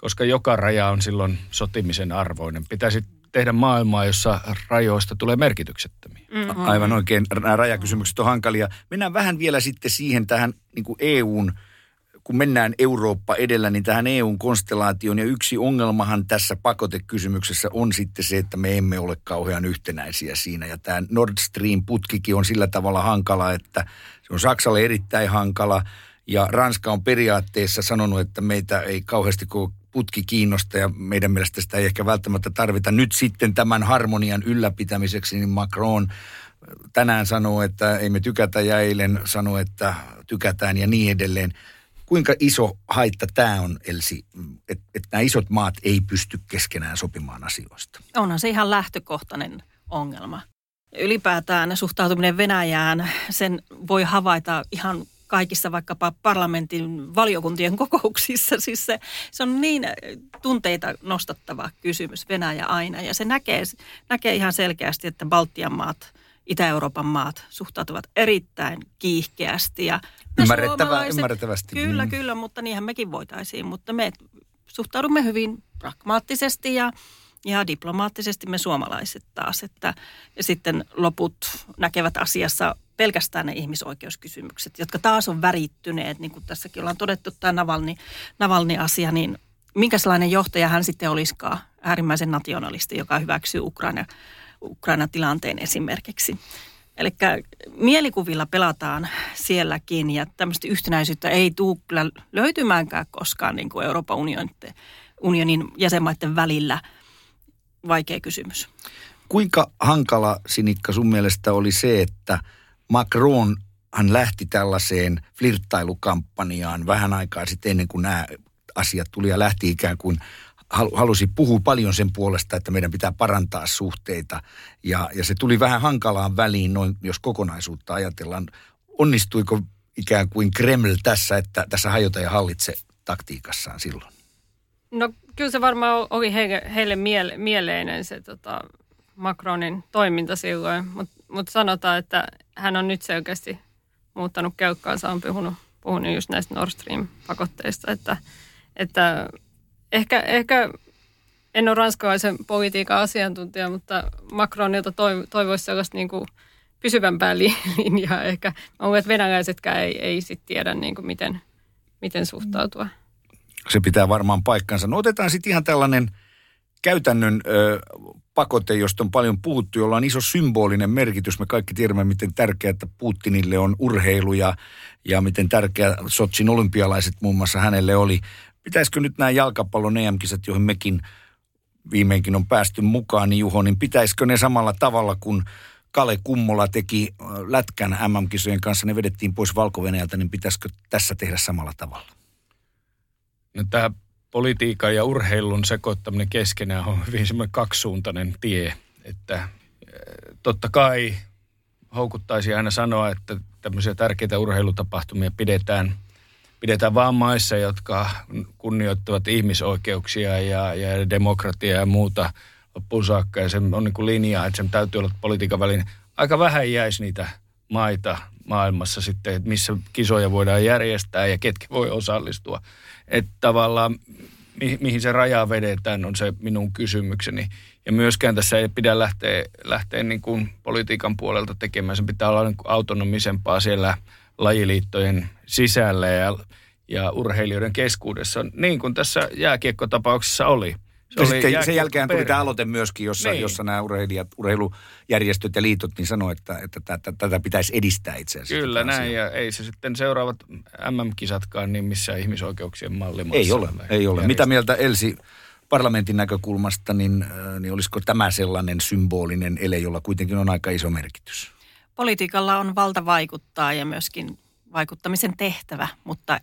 E: koska joka raja on silloin sotimisen arvoinen. Pitäisi tehdä maailmaa, jossa rajoista tulee merkityksettömiä.
C: Mm-hmm. Aivan oikein. Nämä rajakysymykset on hankalia. Mennään vähän vielä sitten siihen tähän niin kuin EUn kun mennään Eurooppa edellä, niin tähän EUn konstellaatioon. Ja yksi ongelmahan tässä pakotekysymyksessä on sitten se, että me emme ole kauhean yhtenäisiä siinä. Ja tämä Nord Stream-putkikin on sillä tavalla hankala, että se on Saksalle erittäin hankala. Ja Ranska on periaatteessa sanonut, että meitä ei kauheasti putki kiinnosta ja meidän mielestä sitä ei ehkä välttämättä tarvita. Nyt sitten tämän harmonian ylläpitämiseksi, niin Macron tänään sanoo, että ei me tykätä ja eilen sanoo, että tykätään ja niin edelleen kuinka iso haitta tämä on, Elsi, että et nämä isot maat ei pysty keskenään sopimaan asioista?
D: Onhan se ihan lähtökohtainen ongelma. Ylipäätään suhtautuminen Venäjään, sen voi havaita ihan kaikissa vaikkapa parlamentin valiokuntien [LAUGHS] kokouksissa. Siis se, se on niin tunteita nostattava kysymys Venäjä aina ja se näkee, näkee ihan selkeästi, että Baltian maat – Itä-Euroopan maat suhtautuvat erittäin kiihkeästi. Ja
C: Ymmärrettävä, ymmärrettävästi.
D: Kyllä, mm. kyllä, mutta niinhän mekin voitaisiin. Mutta me suhtaudumme hyvin pragmaattisesti ja, ja diplomaattisesti me suomalaiset taas. Että, ja sitten loput näkevät asiassa pelkästään ne ihmisoikeuskysymykset, jotka taas on värittyneet, niin kuin tässäkin ollaan todettu tämä Navalni, Navalni-asia, niin minkälainen johtaja hän sitten olisikaan, äärimmäisen nationalisti, joka hyväksyy Ukraina Ukrainan tilanteen esimerkiksi. Eli mielikuvilla pelataan sielläkin ja tämmöistä yhtenäisyyttä ei tule kyllä löytymäänkään koskaan niin kuin Euroopan unionin, unionin jäsenmaiden välillä. Vaikea kysymys.
C: Kuinka hankala, Sinikka, sun mielestä oli se, että Macron hän lähti tällaiseen flirttailukampanjaan vähän aikaa sitten ennen kuin nämä asiat tuli ja lähti ikään kuin halusi puhua paljon sen puolesta, että meidän pitää parantaa suhteita. Ja, ja se tuli vähän hankalaan väliin, noin, jos kokonaisuutta ajatellaan. Onnistuiko ikään kuin Kreml tässä, että tässä hajota ja hallitse taktiikassaan silloin?
F: No kyllä se varmaan oli heille, heille miele, mieleinen se tota, Macronin toiminta silloin, mutta mut sanotaan, että hän on nyt selkeästi muuttanut keukkaansa, on puhunut, puhunut just näistä Nord Stream-pakotteista, että, että Ehkä, ehkä en ole ranskalaisen politiikan asiantuntija, mutta Macronilta toivoisi sellaista niin kuin pysyvämpää [LAUGHS] linjaa. Ehkä mä luulen, että venäläisetkään ei, ei sit tiedä niin kuin miten, miten suhtautua.
C: Se pitää varmaan paikkansa. No otetaan sitten ihan tällainen käytännön ö, pakote, josta on paljon puhuttu, jolla on iso symbolinen merkitys. Me kaikki tiedämme, miten tärkeää Putinille on urheilu ja, ja miten tärkeä Sotsin olympialaiset muun muassa hänelle oli. Pitäisikö nyt nämä jalkapallon EM-kisat, joihin mekin viimeinkin on päästy mukaan, niin Juho, niin pitäisikö ne samalla tavalla kuin Kale Kummola teki lätkän MM-kisojen kanssa, ne vedettiin pois valko niin pitäisikö tässä tehdä samalla tavalla?
E: No tämä politiikan ja urheilun sekoittaminen keskenään on hyvin semmoinen kaksisuuntainen tie, että totta kai houkuttaisi aina sanoa, että tämmöisiä tärkeitä urheilutapahtumia pidetään – pidetään vain maissa, jotka kunnioittavat ihmisoikeuksia ja, ja demokratiaa ja muuta loppuun saakka. Ja se on niin kuin linja, että sen täytyy olla politiikan välin. Aika vähän jäisi niitä maita maailmassa sitten, että missä kisoja voidaan järjestää ja ketkä voi osallistua. Että tavallaan mi- mihin se raja vedetään on se minun kysymykseni. Ja myöskään tässä ei pidä lähteä, lähteä niin kuin politiikan puolelta tekemään. Se pitää olla niin autonomisempaa siellä lajiliittojen sisällä ja, ja urheilijoiden keskuudessa, niin kuin tässä jääkiekkotapauksessa oli.
C: Se sitten sen jälkeen tuli tämä aloite myöskin, jossa, niin. jossa nämä urheilijat, urheilujärjestöt ja liitot niin sanoi, että, että tätä, tätä pitäisi edistää itse asiassa.
E: Kyllä näin, asiaa. ja ei se sitten seuraavat MM-kisatkaan niin missään ihmisoikeuksien mallimassa.
C: Ei ole, ei ole. Mitä mieltä Elsi parlamentin näkökulmasta, niin, äh, niin olisiko tämä sellainen symbolinen ele, jolla kuitenkin on aika iso merkitys?
D: Politiikalla on valta vaikuttaa ja myöskin vaikuttamisen tehtävä, mutta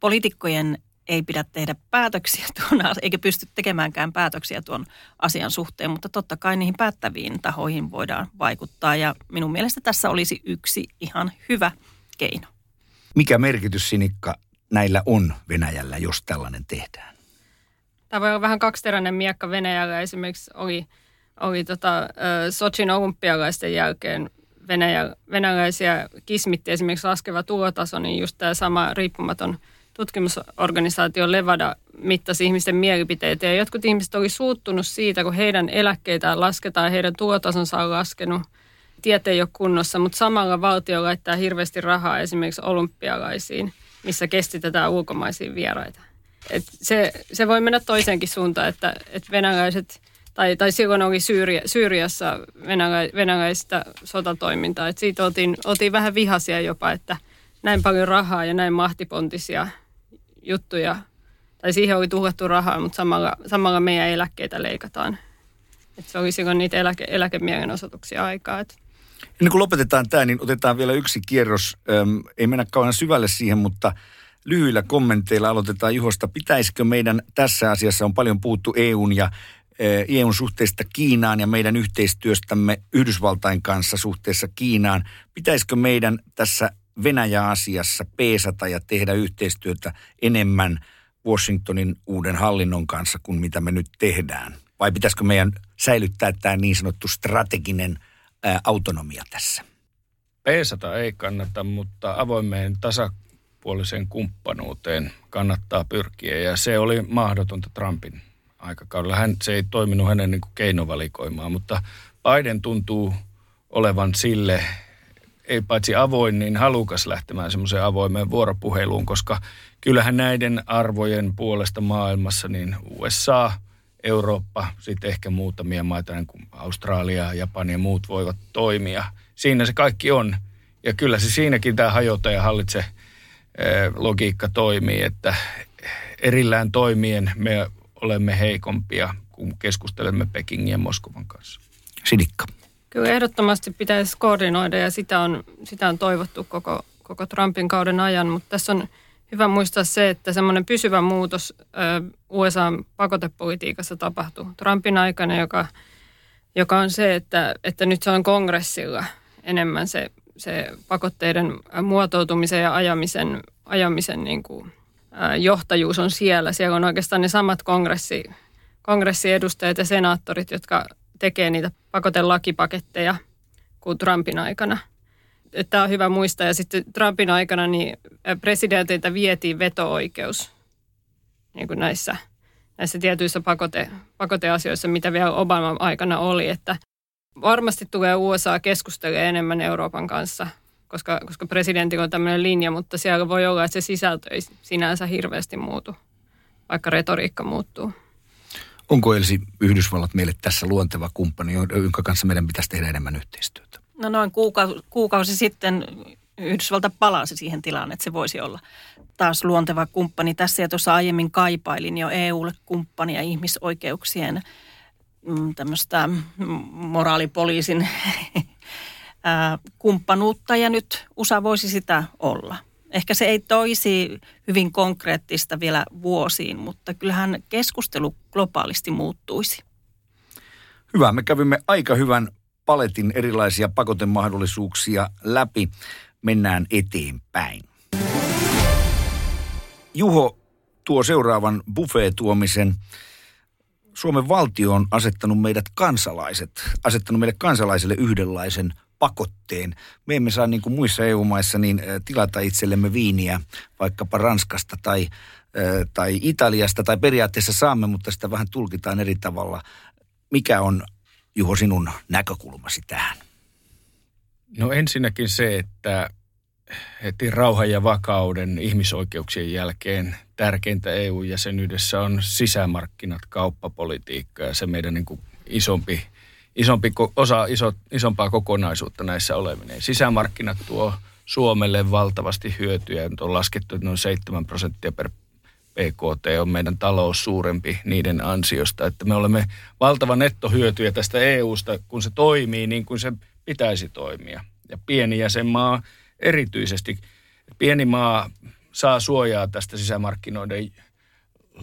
D: poliitikkojen ei pidä tehdä päätöksiä [LAUGHS] tuon, eikä pysty tekemäänkään päätöksiä tuon asian suhteen, mutta totta kai niihin päättäviin tahoihin voidaan vaikuttaa ja minun mielestä tässä olisi yksi ihan hyvä keino.
C: Mikä merkitys Sinikka näillä on Venäjällä, jos tällainen tehdään?
F: Tämä voi olla vähän kaksiteräinen miekka Venäjällä. Esimerkiksi oli, oli tota, Sochin olympialaisten jälkeen Venäjä, venäläisiä kismitti esimerkiksi laskeva tulotaso, niin just tämä sama riippumaton – tutkimusorganisaatio Levada mittasi ihmisten mielipiteitä. Ja jotkut ihmiset oli suuttunut siitä, kun heidän eläkkeitään lasketaan, heidän tulotasonsa on laskenut, tieteen ei ole kunnossa, mutta samalla valtio laittaa hirveästi rahaa esimerkiksi olympialaisiin, missä kestitetään ulkomaisia vieraita. Et se, se voi mennä toiseenkin suuntaan, että, että venäläiset, tai, tai silloin oli Syyria, Syyriassa venälä, venäläistä sotatoimintaa, että siitä oltiin, oltiin vähän vihaisia jopa, että näin paljon rahaa ja näin mahtipontisia juttuja, tai siihen oli tuhlattu rahaa, mutta samalla, samalla meidän eläkkeitä leikataan. Et se oli silloin niitä eläke, eläkemielenosoituksia aikaa. Et.
C: Ennen kuin lopetetaan tämä, niin otetaan vielä yksi kierros. Öm, ei mennä kauan syvälle siihen, mutta lyhyillä kommenteilla aloitetaan Juhosta. Pitäisikö meidän tässä asiassa, on paljon puhuttu EUn ja EUn suhteesta Kiinaan ja meidän yhteistyöstämme Yhdysvaltain kanssa suhteessa Kiinaan. Pitäisikö meidän tässä Venäjä-asiassa peesata ja tehdä yhteistyötä enemmän Washingtonin uuden hallinnon kanssa kuin mitä me nyt tehdään? Vai pitäisikö meidän säilyttää tämä niin sanottu strateginen ää, autonomia tässä?
E: Peesata ei kannata, mutta avoimeen tasapuoliseen kumppanuuteen kannattaa pyrkiä. Ja se oli mahdotonta Trumpin aikakaudella. Hän, se ei toiminut hänen niin keinovalikoimaan, mutta Biden tuntuu olevan sille ei paitsi avoin, niin halukas lähtemään semmoiseen avoimeen vuoropuheluun, koska kyllähän näiden arvojen puolesta maailmassa niin USA, Eurooppa, sitten ehkä muutamia maita, niin kuin Australia, Japani ja muut voivat toimia. Siinä se kaikki on. Ja kyllä se siinäkin tämä hajota ja hallitse eh, logiikka toimii, että erillään toimien me olemme heikompia, kun keskustelemme Pekingin ja Moskovan kanssa.
C: Sinikka.
F: Kyllä ehdottomasti pitäisi koordinoida ja sitä on, sitä on toivottu koko, koko Trumpin kauden ajan, mutta tässä on hyvä muistaa se, että semmoinen pysyvä muutos USA-pakotepolitiikassa tapahtui Trumpin aikana, joka, joka on se, että, että nyt se on kongressilla enemmän se, se pakotteiden muotoutumisen ja ajamisen, ajamisen niin kuin, johtajuus on siellä. Siellä on oikeastaan ne samat kongressi, kongressiedustajat ja senaattorit, jotka tekee niitä pakotelakipaketteja kuin Trumpin aikana. Tämä on hyvä muistaa. Ja sitten Trumpin aikana niin presidentiltä vietiin veto-oikeus niin kuin näissä, näissä tietyissä pakote, pakoteasioissa, mitä vielä Obaman aikana oli. Että varmasti tulee USA keskustelemaan enemmän Euroopan kanssa, koska, koska presidentillä on tämmöinen linja, mutta siellä voi olla, että se sisältö ei sinänsä hirveästi muutu, vaikka retoriikka muuttuu.
C: Onko Elsi Yhdysvallat meille tässä luonteva kumppani, jonka kanssa meidän pitäisi tehdä enemmän yhteistyötä?
D: No noin kuukausi, kuukausi sitten Yhdysvalta palasi siihen tilaan, että se voisi olla taas luonteva kumppani. Tässä ja tuossa aiemmin kaipailin jo EUlle kumppania ihmisoikeuksien mm, tämmöistä moraalipoliisin [LAUGHS] kumppanuutta ja nyt USA voisi sitä olla. Ehkä se ei toisi hyvin konkreettista vielä vuosiin, mutta kyllähän keskustelu globaalisti muuttuisi.
C: Hyvä, me kävimme aika hyvän paletin erilaisia pakotemahdollisuuksia läpi. Mennään eteenpäin. Juho tuo seuraavan buffet-tuomisen. Suomen valtio on asettanut meidät kansalaiset, asettanut meille kansalaisille yhdenlaisen pakotteen. Me emme saa niin kuin muissa EU-maissa niin tilata itsellemme viiniä vaikkapa Ranskasta tai, tai Italiasta, tai periaatteessa saamme, mutta sitä vähän tulkitaan eri tavalla. Mikä on, Juho, sinun näkökulmasi tähän?
E: No ensinnäkin se, että heti rauhan ja vakauden ihmisoikeuksien jälkeen tärkeintä EU-jäsenyydessä on sisämarkkinat, kauppapolitiikka ja se meidän niin kuin isompi, isompi osa iso, isompaa kokonaisuutta näissä oleminen. Sisämarkkinat tuo Suomelle valtavasti hyötyjä. Nyt on laskettu, että noin 7 prosenttia per PKT on meidän talous suurempi niiden ansiosta. Että me olemme valtava nettohyötyjä tästä EUsta, kun se toimii niin kuin se pitäisi toimia. Ja pieni jäsenmaa erityisesti, pieni maa saa suojaa tästä sisämarkkinoiden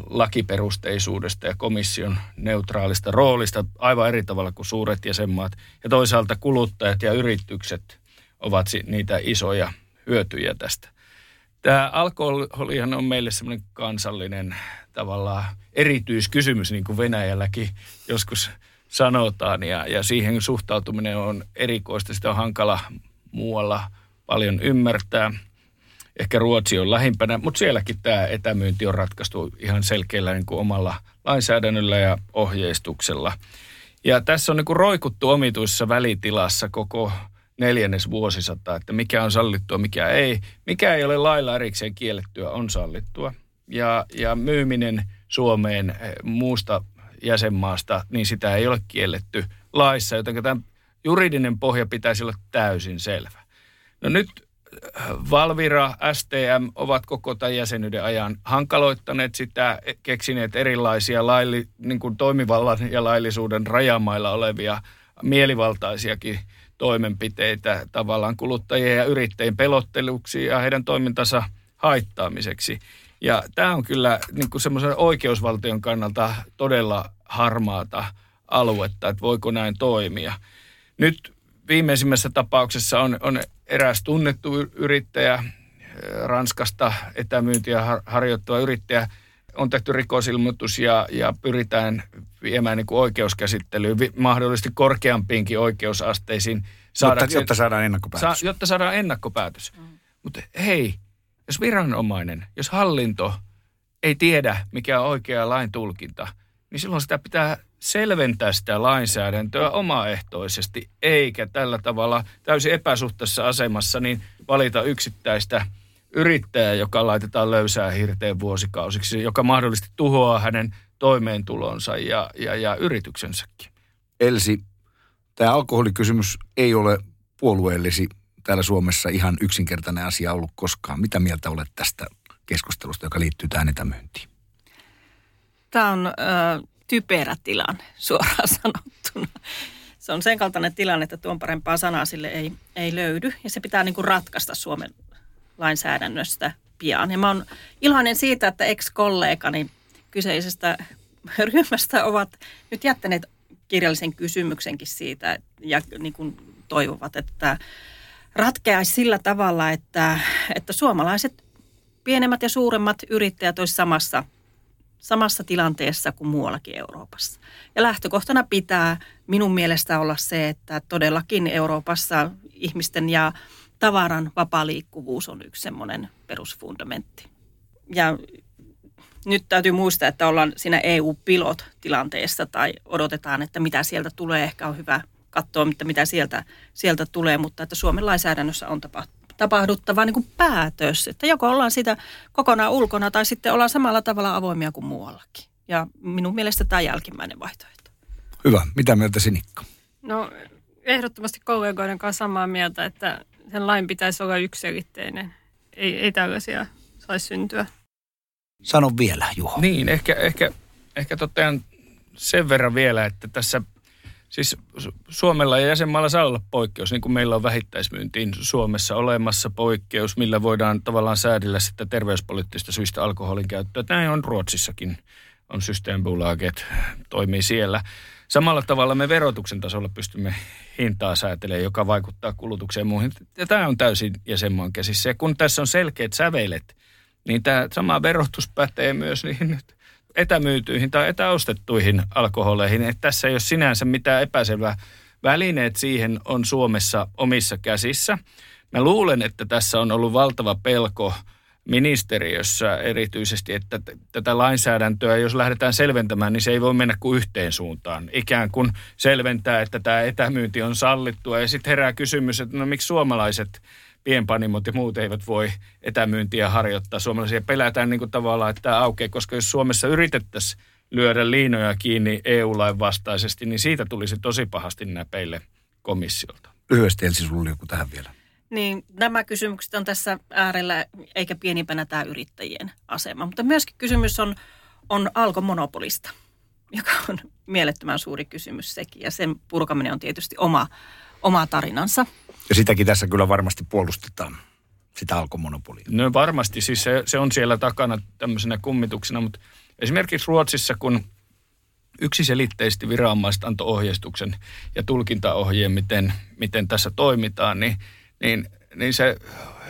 E: lakiperusteisuudesta ja komission neutraalista roolista aivan eri tavalla kuin suuret jäsenmaat. Ja toisaalta kuluttajat ja yritykset ovat niitä isoja hyötyjä tästä. Tämä alkoholihan on meille semmoinen kansallinen tavallaan erityiskysymys, niin kuin Venäjälläkin joskus sanotaan. Ja, ja siihen suhtautuminen on erikoista, sitä on hankala muualla paljon ymmärtää. Ehkä Ruotsi on lähimpänä, mutta sielläkin tämä etämyynti on ratkaistu ihan selkeällä niin kuin omalla lainsäädännöllä ja ohjeistuksella. Ja tässä on niin kuin roikuttu omituissa välitilassa koko neljännes vuosisata, että mikä on sallittua, mikä ei. Mikä ei ole lailla erikseen kiellettyä, on sallittua. Ja, ja myyminen Suomeen eh, muusta jäsenmaasta, niin sitä ei ole kielletty laissa, joten tämä juridinen pohja pitäisi olla täysin selvä. No nyt Valvira, STM ovat koko tämän jäsenyyden ajan hankaloittaneet sitä, keksineet erilaisia lailli, niin kuin toimivallan ja laillisuuden rajamailla olevia mielivaltaisiakin toimenpiteitä tavallaan kuluttajien ja yrittäjien pelotteluksi ja heidän toimintansa haittaamiseksi. Ja tämä on kyllä niin kuin semmoisen oikeusvaltion kannalta todella harmaata aluetta, että voiko näin toimia. Nyt viimeisimmässä tapauksessa on, on eräs tunnettu yrittäjä, äh, Ranskasta etämyyntiä harjoittava yrittäjä, on tehty rikosilmoitus ja, ja pyritään viemään niin kuin oikeuskäsittelyyn, mahdollisesti korkeampiinkin oikeusasteisiin.
C: Jotta, jotta saadaan ennakkopäätös.
E: Sa, jotta saadaan ennakkopäätös. Mm. Mutta hei, jos viranomainen, jos hallinto ei tiedä, mikä on oikea lain tulkinta, niin silloin sitä pitää selventää sitä lainsäädäntöä omaehtoisesti, eikä tällä tavalla täysin epäsuhtaisessa asemassa niin valita yksittäistä yrittäjää, joka laitetaan löysää hirteen vuosikausiksi, joka mahdollisesti tuhoaa hänen toimeentulonsa ja, ja, ja yrityksensäkin.
C: Elsi, tämä alkoholikysymys ei ole puolueellisi täällä Suomessa ihan yksinkertainen asia ollut koskaan. Mitä mieltä olet tästä keskustelusta, joka liittyy tähän etämyyntiin?
D: Tämä on... Äh typerä tilanne [LAUGHS] suoraan sanottuna. Se on sen kaltainen tilanne, että tuon parempaa sanaa sille ei, ei löydy ja se pitää niin kuin ratkaista Suomen lainsäädännöstä pian. Ja mä oon iloinen siitä, että ex-kollegani kyseisestä ryhmästä ovat nyt jättäneet kirjallisen kysymyksenkin siitä ja niin kuin toivovat, että ratkeaisi sillä tavalla, että, että suomalaiset pienemmät ja suuremmat yrittäjät olisivat samassa – samassa tilanteessa kuin muuallakin Euroopassa. Ja lähtökohtana pitää minun mielestä olla se, että todellakin Euroopassa ihmisten ja tavaran vapaa liikkuvuus on yksi semmoinen perusfundamentti. Ja nyt täytyy muistaa, että ollaan siinä EU-pilot-tilanteessa tai odotetaan, että mitä sieltä tulee. Ehkä on hyvä katsoa, mitä sieltä, sieltä tulee, mutta että Suomen lainsäädännössä on tapahtunut tapahduttava niin kuin päätös, että joko ollaan sitä kokonaan ulkona tai sitten ollaan samalla tavalla avoimia kuin muuallakin. Ja minun mielestä tämä jälkimmäinen vaihtoehto.
C: Hyvä. Mitä mieltä Sinikka?
F: No ehdottomasti kollegoiden kanssa samaa mieltä, että sen lain pitäisi olla yksiselitteinen. Ei, ei tällaisia saisi syntyä.
C: Sano vielä, Juho.
E: Niin, ehkä, ehkä, ehkä totean sen verran vielä, että tässä Siis Suomella ja jäsenmaalla saa olla poikkeus, niin kuin meillä on vähittäismyyntiin Suomessa olemassa poikkeus, millä voidaan tavallaan säädellä sitä terveyspoliittista syistä alkoholin käyttöä. Näin on Ruotsissakin, on Systembolaget, toimii siellä. Samalla tavalla me verotuksen tasolla pystymme hintaa säätelemään, joka vaikuttaa kulutukseen muihin. Ja tämä on täysin jäsenmaan käsissä. Ja kun tässä on selkeät sävelet, niin tämä sama verotus pätee myös niihin nyt etämyytyihin tai etäostettuihin alkoholeihin. Että tässä ei ole sinänsä mitään epäselvää. Välineet siihen on Suomessa omissa käsissä. Mä luulen, että tässä on ollut valtava pelko ministeriössä erityisesti, että tätä lainsäädäntöä, jos lähdetään selventämään, niin se ei voi mennä kuin yhteen suuntaan. Ikään kuin selventää, että tämä etämyynti on sallittua. Ja sitten herää kysymys, että no miksi suomalaiset pienpanimot ja muut eivät voi etämyyntiä harjoittaa. Suomalaisia pelätään niin kuin tavallaan, että tämä aukeaa, koska jos Suomessa yritettäisiin lyödä liinoja kiinni EU-lain vastaisesti, niin siitä tulisi tosi pahasti näpeille komissiolta.
C: Lyhyesti Elsi, sinulla oli joku tähän vielä.
D: Niin, nämä kysymykset on tässä äärellä, eikä pienimpänä tämä yrittäjien asema. Mutta myöskin kysymys on, on alkomonopolista, joka on mielettömän suuri kysymys sekin. Ja sen purkaminen on tietysti oma, oma tarinansa.
C: Ja sitäkin tässä kyllä varmasti puolustetaan, sitä alkomonopolia.
E: No varmasti, siis se, se on siellä takana tämmöisenä kummituksena, mutta esimerkiksi Ruotsissa, kun yksiselitteisesti viranomaiset antoi ohjeistuksen ja tulkintaohjeen, miten, miten tässä toimitaan, niin, niin, niin se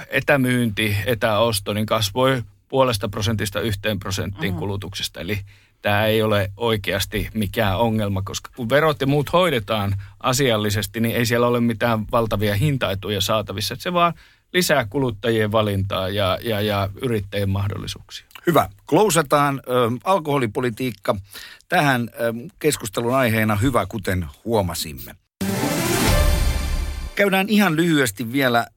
E: etämyynti, etäosto, niin kasvoi puolesta prosentista yhteen prosenttiin mm. kulutuksesta. Eli tämä ei ole oikeasti mikään ongelma, koska kun verot ja muut hoidetaan asiallisesti, niin ei siellä ole mitään valtavia hintaituja saatavissa. Se vaan lisää kuluttajien valintaa ja, ja, ja yrittäjien mahdollisuuksia.
C: Hyvä. Klousataan alkoholipolitiikka tähän keskustelun aiheena hyvä, kuten huomasimme. Käydään ihan lyhyesti vielä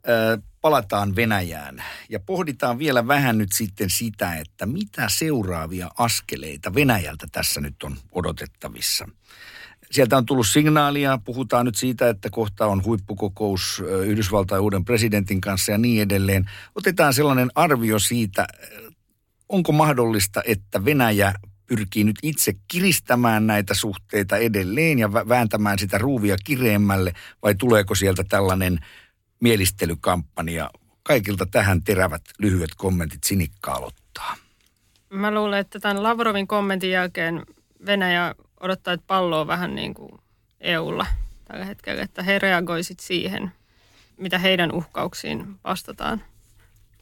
C: palataan Venäjään ja pohditaan vielä vähän nyt sitten sitä, että mitä seuraavia askeleita Venäjältä tässä nyt on odotettavissa. Sieltä on tullut signaalia, puhutaan nyt siitä, että kohta on huippukokous Yhdysvaltain uuden presidentin kanssa ja niin edelleen. Otetaan sellainen arvio siitä, onko mahdollista, että Venäjä pyrkii nyt itse kiristämään näitä suhteita edelleen ja vääntämään sitä ruuvia kireemmälle, vai tuleeko sieltä tällainen mielistelykampanja. Kaikilta tähän terävät lyhyet kommentit Sinikka aloittaa.
F: Mä luulen, että tämän Lavrovin kommentin jälkeen Venäjä odottaa, että pallo on vähän niin kuin EUlla tällä hetkellä, että he reagoisit siihen, mitä heidän uhkauksiin vastataan.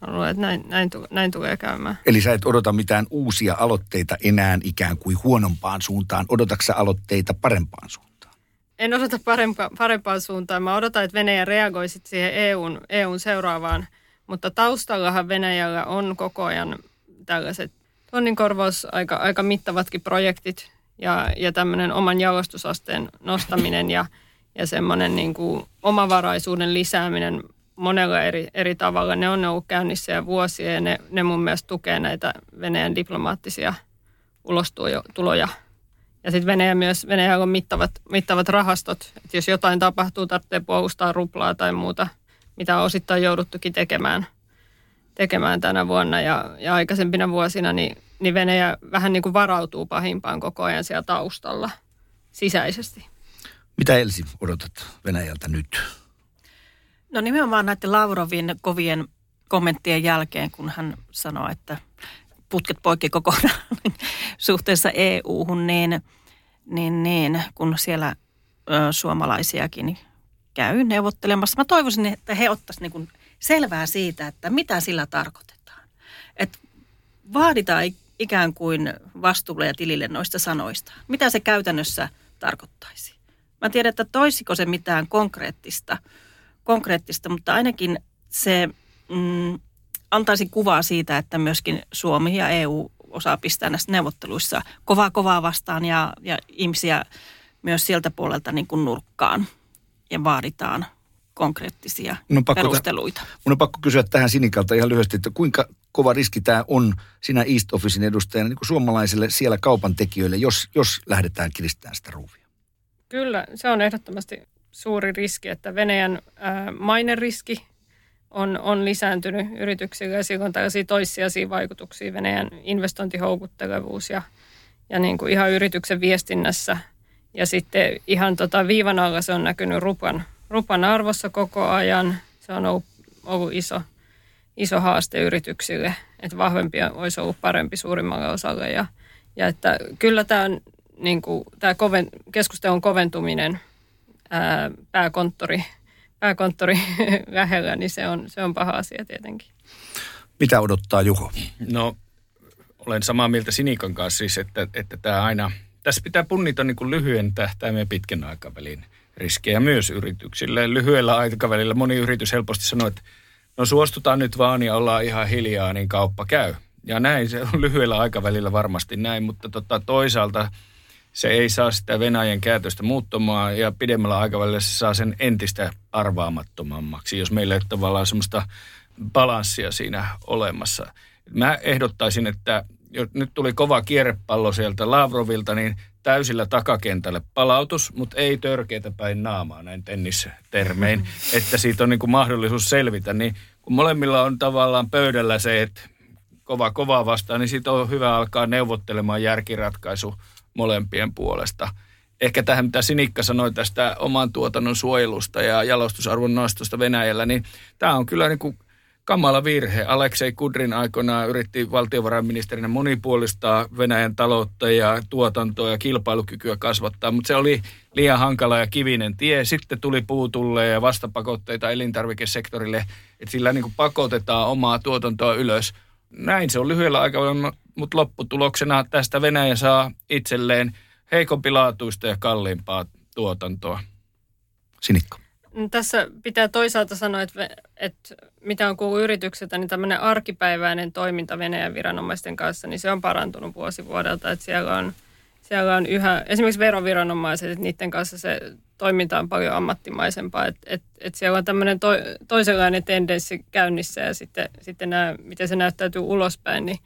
F: Mä luulen, että näin, näin, näin tulee käymään.
C: Eli sä et odota mitään uusia aloitteita enää ikään kuin huonompaan suuntaan. Odotatko aloitteita parempaan suuntaan?
F: En odota parempa, parempaan suuntaan. Mä odotan, että Venäjä reagoi siihen EUn, EUn seuraavaan. Mutta taustallahan Venäjällä on koko ajan tällaiset tonninkorvaus aika, aika mittavatkin projektit ja, ja tämmöinen oman jalostusasteen nostaminen ja, ja semmoinen niin kuin omavaraisuuden lisääminen monella eri, eri tavalla. Ne on ollut käynnissä jo vuosia ja ne, ne mun mielestä tukee näitä Venäjän diplomaattisia ulostuloja ja sitten Venäjä myös, Venäjällä on mittavat, mittavat rahastot. että jos jotain tapahtuu, tarvitsee puolustaa ruplaa tai muuta, mitä on osittain jouduttukin tekemään, tekemään tänä vuonna ja, ja aikaisempina vuosina, niin, niin Venäjä vähän niin kuin varautuu pahimpaan koko ajan siellä taustalla sisäisesti.
C: Mitä Elsi odotat Venäjältä nyt?
D: No nimenomaan näiden Lavrovin kovien kommenttien jälkeen, kun hän sanoi, että putket poikki kokonaan [LAUGHS] suhteessa EU-hun, niin, niin, niin kun siellä ö, suomalaisiakin käy neuvottelemassa. Mä toivoisin, että he ottaisivat niin selvää siitä, että mitä sillä tarkoitetaan. Että vaaditaan ikään kuin vastuulle ja tilille noista sanoista. Mitä se käytännössä tarkoittaisi? Mä tiedän, että toisiko se mitään konkreettista, konkreettista mutta ainakin se mm, antaisin kuvaa siitä, että myöskin Suomi ja EU osaa pistää näissä neuvotteluissa kovaa kovaa vastaan ja, ja ihmisiä myös sieltä puolelta niin kuin nurkkaan ja vaaditaan konkreettisia mun pakko perusteluita.
C: T- mun on pakko kysyä tähän Sinikalta ihan lyhyesti, että kuinka kova riski tämä on sinä East Officein edustajana niin kuin suomalaisille siellä kaupan tekijöille, jos, jos lähdetään kiristämään sitä ruuvia?
F: Kyllä, se on ehdottomasti suuri riski, että Venäjän äh, maineriski on, on lisääntynyt yrityksillä ja sillä on tällaisia toissijaisia vaikutuksia Venäjän investointihoukuttelevuus ja, ja niin kuin ihan yrityksen viestinnässä. Ja sitten ihan tota viivan alla se on näkynyt rupan, rupan arvossa koko ajan. Se on ollut, ollut iso, iso haaste yrityksille, että vahvempia olisi ollut parempi suurimmalle osalle. Ja, ja että kyllä tämä, on, niin kuin, tämä koven, keskustelun koventuminen ää, pääkonttori pääkonttori [LAUGHS] lähellä, niin se on, se on paha asia tietenkin.
C: Mitä odottaa Juho?
E: No, olen samaa mieltä Sinikan kanssa siis, että, että tämä aina, tässä pitää punnita niin kuin lyhyen tähtäimen ja pitkän aikavälin riskejä myös yrityksille. Lyhyellä aikavälillä moni yritys helposti sanoo, että no suostutaan nyt vaan ja ollaan ihan hiljaa, niin kauppa käy. Ja näin, se on lyhyellä aikavälillä varmasti näin, mutta tota, toisaalta se ei saa sitä Venäjän käytöstä muuttumaan ja pidemmällä aikavälillä se saa sen entistä arvaamattomammaksi, jos meillä ei tavallaan semmoista balanssia siinä olemassa. Mä ehdottaisin, että jos nyt tuli kova kierrepallo sieltä Lavrovilta, niin täysillä takakentälle palautus, mutta ei törkeitä päin naamaa näin tennistermein, että siitä on niin kuin mahdollisuus selvitä. Niin kun molemmilla on tavallaan pöydällä se, että kova kovaa vastaan, niin siitä on hyvä alkaa neuvottelemaan järkiratkaisu molempien puolesta. Ehkä tähän, mitä Sinikka sanoi tästä oman tuotannon suojelusta ja jalostusarvon nostosta Venäjällä, niin tämä on kyllä niin kuin kamala virhe. Aleksei Kudrin aikoinaan yritti valtiovarainministerinä monipuolistaa Venäjän taloutta ja tuotantoa ja kilpailukykyä kasvattaa, mutta se oli liian hankala ja kivinen tie. Sitten tuli puutulle ja vastapakotteita elintarvikesektorille, että sillä niin kuin pakotetaan omaa tuotantoa ylös. Näin se on lyhyellä aikavälillä, mutta lopputuloksena tästä Venäjä saa itselleen heikompilaatuista ja kalliimpaa tuotantoa.
C: Sinikka.
F: No, tässä pitää toisaalta sanoa, että, että mitä on kuullut yritykseltä, niin tämmöinen arkipäiväinen toiminta Venäjän viranomaisten kanssa, niin se on parantunut vuosi vuodelta. Että siellä on, siellä on yhä, esimerkiksi veroviranomaiset, että niiden kanssa se toiminta on paljon ammattimaisempaa. Että, että, että siellä on tämmöinen to, toisenlainen tendenssi käynnissä ja sitten, sitten nämä, miten se näyttäytyy ulospäin, niin,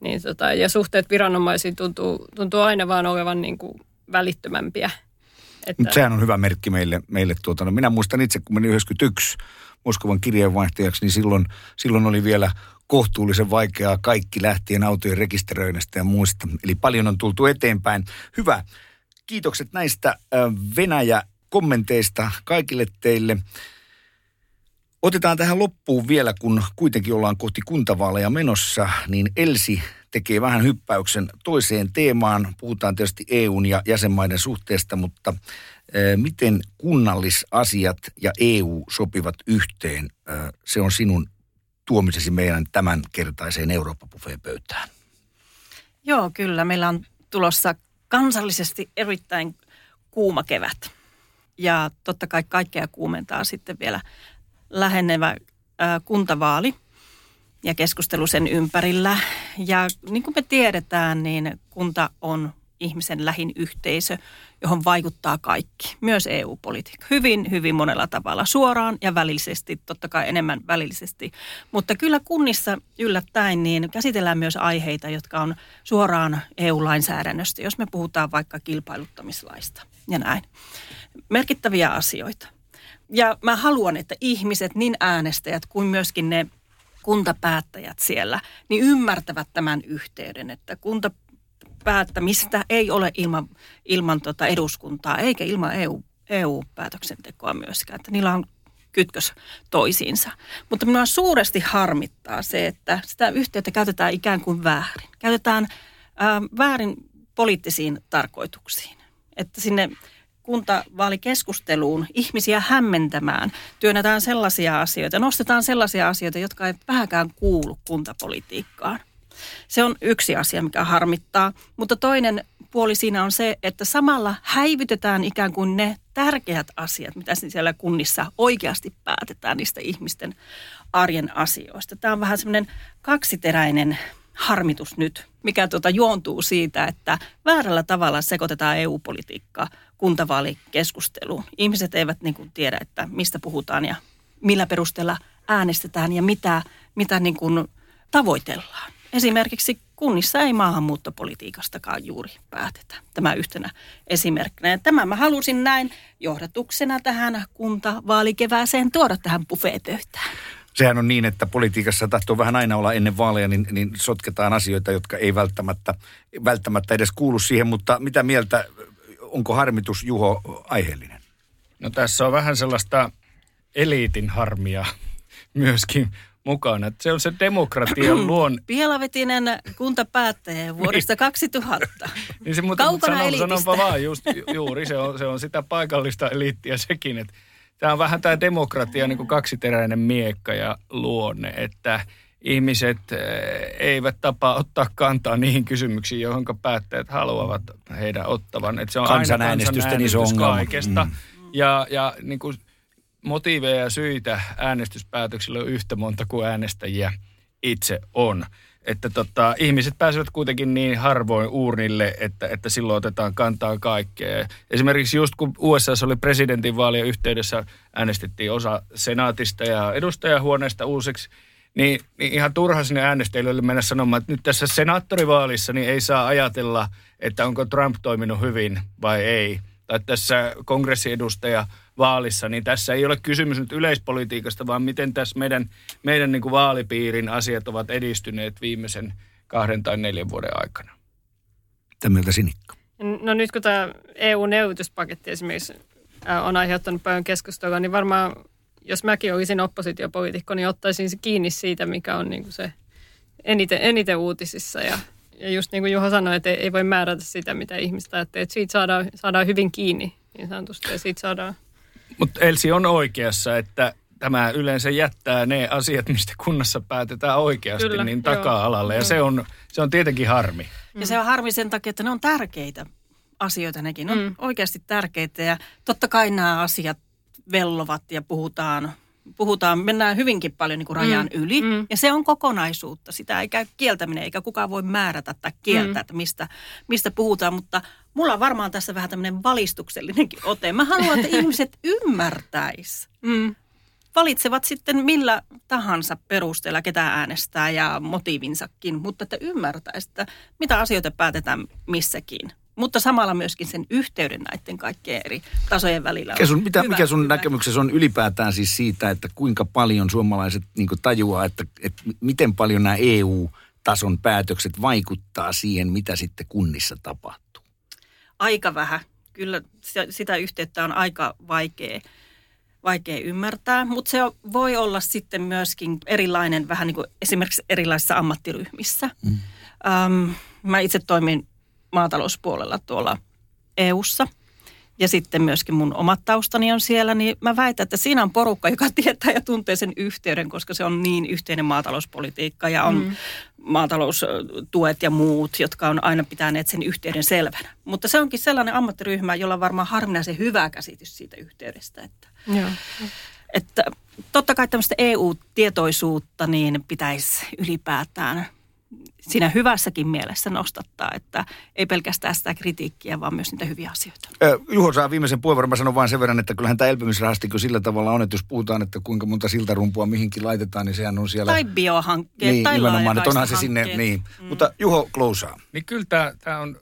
F: niin tota, ja suhteet viranomaisiin tuntuu, tuntuu aina vaan olevan niin kuin välittömämpiä –
C: että... Sehän on hyvä merkki meille. meille tuota, no minä muistan itse, kun menin 91 Moskovan kirjeenvaihtajaksi, niin silloin, silloin oli vielä kohtuullisen vaikeaa kaikki lähtien autojen rekisteröinnistä ja muista. Eli paljon on tultu eteenpäin. Hyvä. Kiitokset näistä Venäjä-kommenteista kaikille teille. Otetaan tähän loppuun vielä, kun kuitenkin ollaan kohti kuntavaaleja menossa, niin Elsi tekee vähän hyppäyksen toiseen teemaan. Puhutaan tietysti EUn ja jäsenmaiden suhteesta, mutta miten kunnallisasiat ja EU sopivat yhteen? Se on sinun tuomisesi meidän tämänkertaiseen Eurooppa-buffeen pöytään.
D: Joo, kyllä. Meillä on tulossa kansallisesti erittäin kuuma kevät. Ja totta kai kaikkea kuumentaa sitten vielä lähenevä kuntavaali – ja keskustelu sen ympärillä. Ja niin kuin me tiedetään, niin kunta on ihmisen lähin yhteisö, johon vaikuttaa kaikki, myös EU-politiikka. Hyvin, hyvin monella tavalla, suoraan ja välillisesti, totta kai enemmän välillisesti. Mutta kyllä kunnissa yllättäen niin käsitellään myös aiheita, jotka on suoraan EU-lainsäädännöstä, jos me puhutaan vaikka kilpailuttamislaista ja näin. Merkittäviä asioita. Ja mä haluan, että ihmiset, niin äänestäjät kuin myöskin ne kuntapäättäjät siellä, niin ymmärtävät tämän yhteyden, että kunta päättämistä ei ole ilman, ilman tota eduskuntaa eikä ilman EU, EU-päätöksentekoa myöskään, että niillä on kytkös toisiinsa. Mutta minua suuresti harmittaa se, että sitä yhteyttä käytetään ikään kuin väärin. Käytetään ää, väärin poliittisiin tarkoituksiin. Että sinne kuntavaalikeskusteluun ihmisiä hämmentämään. Työnnetään sellaisia asioita, nostetaan sellaisia asioita, jotka ei vähäkään kuulu kuntapolitiikkaan. Se on yksi asia, mikä harmittaa. Mutta toinen puoli siinä on se, että samalla häivytetään ikään kuin ne tärkeät asiat, mitä siellä kunnissa oikeasti päätetään niistä ihmisten arjen asioista. Tämä on vähän semmoinen kaksiteräinen harmitus nyt, mikä tuota juontuu siitä, että väärällä tavalla sekoitetaan EU-politiikkaa kuntavaalikeskusteluun. Ihmiset eivät niin kuin tiedä, että mistä puhutaan ja millä perusteella äänestetään ja mitä, mitä niin kuin tavoitellaan. Esimerkiksi kunnissa ei maahanmuuttopolitiikastakaan juuri päätetä. Tämä yhtenä esimerkkinä. Ja tämä mä halusin näin johdatuksena tähän kuntavaalikevääseen tuoda tähän buffeetöyhtään
C: sehän on niin, että politiikassa tahtoo vähän aina olla ennen vaaleja, niin, niin sotketaan asioita, jotka ei välttämättä, välttämättä edes kuulu siihen. Mutta mitä mieltä, onko harmitus Juho aiheellinen?
E: No tässä on vähän sellaista eliitin harmia myöskin mukana. Se on se demokratian luon...
D: Pielavetinen kuntapäättäjä [LAUGHS] vuodesta niin. 2000. [LAUGHS]
E: niin se, mutta, Kaukana sanon, sanonpa vaan just, juuri, se on, se on sitä paikallista eliittiä sekin, että tämä on vähän tämä demokratia niin kuin kaksiteräinen miekka ja luonne, että ihmiset eh, eivät tapaa ottaa kantaa niihin kysymyksiin, johon päättäjät haluavat heidän ottavan. Et se on
C: Kansanäänestysten iso ongelma.
E: kaikesta. Mm. Ja, ja niin kuin motiiveja ja syitä äänestyspäätöksillä on yhtä monta kuin äänestäjiä itse on. Että tota, ihmiset pääsevät kuitenkin niin harvoin uurnille, että, että silloin otetaan kantaa kaikkea. Esimerkiksi just kun USA oli presidentinvaalien yhteydessä, äänestettiin osa senaatista ja edustajahuoneesta uusiksi, niin, niin ihan turha sinne äänestäjille mennä sanomaan, että nyt tässä senaattorivaalissa niin ei saa ajatella, että onko Trump toiminut hyvin vai ei. Tai tässä kongressiedustaja vaalissa, niin tässä ei ole kysymys nyt yleispolitiikasta, vaan miten tässä meidän, meidän niin kuin vaalipiirin asiat ovat edistyneet viimeisen kahden tai neljän vuoden aikana.
C: Mitä Sinikka?
F: No nyt kun tämä EU-neuvotuspaketti esimerkiksi on aiheuttanut paljon keskustelua, niin varmaan jos mäkin olisin oppositiopoliitikko, niin ottaisin se kiinni siitä, mikä on niin kuin se eniten, eniten uutisissa. Ja, ja just niin kuin Juha sanoi, että ei, ei voi määrätä sitä, mitä ihmistä ajattelee. Että siitä saadaan, saadaan hyvin kiinni niin sanotusti ja siitä saadaan...
E: Mutta Elsi on oikeassa, että tämä yleensä jättää ne asiat, mistä kunnassa päätetään oikeasti, Kyllä, niin taka-alalle. Ja se on, se on tietenkin harmi.
D: Ja se on harmi sen takia, että ne on tärkeitä asioita nekin. Ne on mm. oikeasti tärkeitä ja totta kai nämä asiat vellovat ja puhutaan, puhutaan mennään hyvinkin paljon niin kuin rajan mm, yli. Mm. Ja se on kokonaisuutta. Sitä ei käy kieltäminen, eikä kukaan voi määrätä tai kieltää, mm. että mistä, mistä puhutaan. Mutta mulla on varmaan tässä vähän tämmöinen valistuksellinenkin ote. Mä haluan, että [LAUGHS] ihmiset ymmärtäis. Mm. Valitsevat sitten millä tahansa perusteella, ketä äänestää ja motiivinsakin, mutta että ymmärtäisi, että mitä asioita päätetään missäkin mutta samalla myöskin sen yhteyden näiden kaikkien eri tasojen välillä.
C: Mikä sun, mitä, hyvä, mikä sun hyvä. näkemyksessä on ylipäätään siis siitä, että kuinka paljon suomalaiset niin tajuaa, että, että miten paljon nämä EU-tason päätökset vaikuttaa siihen, mitä sitten kunnissa tapahtuu?
D: Aika vähän. Kyllä sitä yhteyttä on aika vaikea, vaikea ymmärtää, mutta se voi olla sitten myöskin erilainen vähän niin kuin esimerkiksi erilaisissa ammattiryhmissä. Mm. Um, mä itse toimin maatalouspuolella tuolla EUssa ja sitten myöskin mun omat taustani on siellä, niin mä väitän, että siinä on porukka, joka [LAUGHS] tietää ja tuntee sen yhteyden, koska se on niin yhteinen maatalouspolitiikka ja on mm. maataloustuet ja muut, jotka on aina pitäneet sen yhteyden selvänä. Mutta se onkin sellainen ammattiryhmä, jolla on varmaan harvinaisen hyvä käsitys siitä yhteydestä. Että, Joo. että totta kai tämmöistä EU-tietoisuutta niin pitäisi ylipäätään siinä hyvässäkin mielessä nostattaa, että ei pelkästään sitä kritiikkiä, vaan myös niitä hyviä asioita.
C: Juho saa viimeisen puheenvuoron. Mä sanon vain sen verran, että kyllähän tämä elpymisrahasti sillä tavalla on, että jos puhutaan, että kuinka monta siltarumpua mihinkin laitetaan, niin sehän on siellä...
D: Tai biohankkeet,
C: niin,
D: tai
C: nimenomaan, että onhan se sinne, niin. Mm. Mutta Juho Klousaa.
E: Niin kyllä tämä, tämä on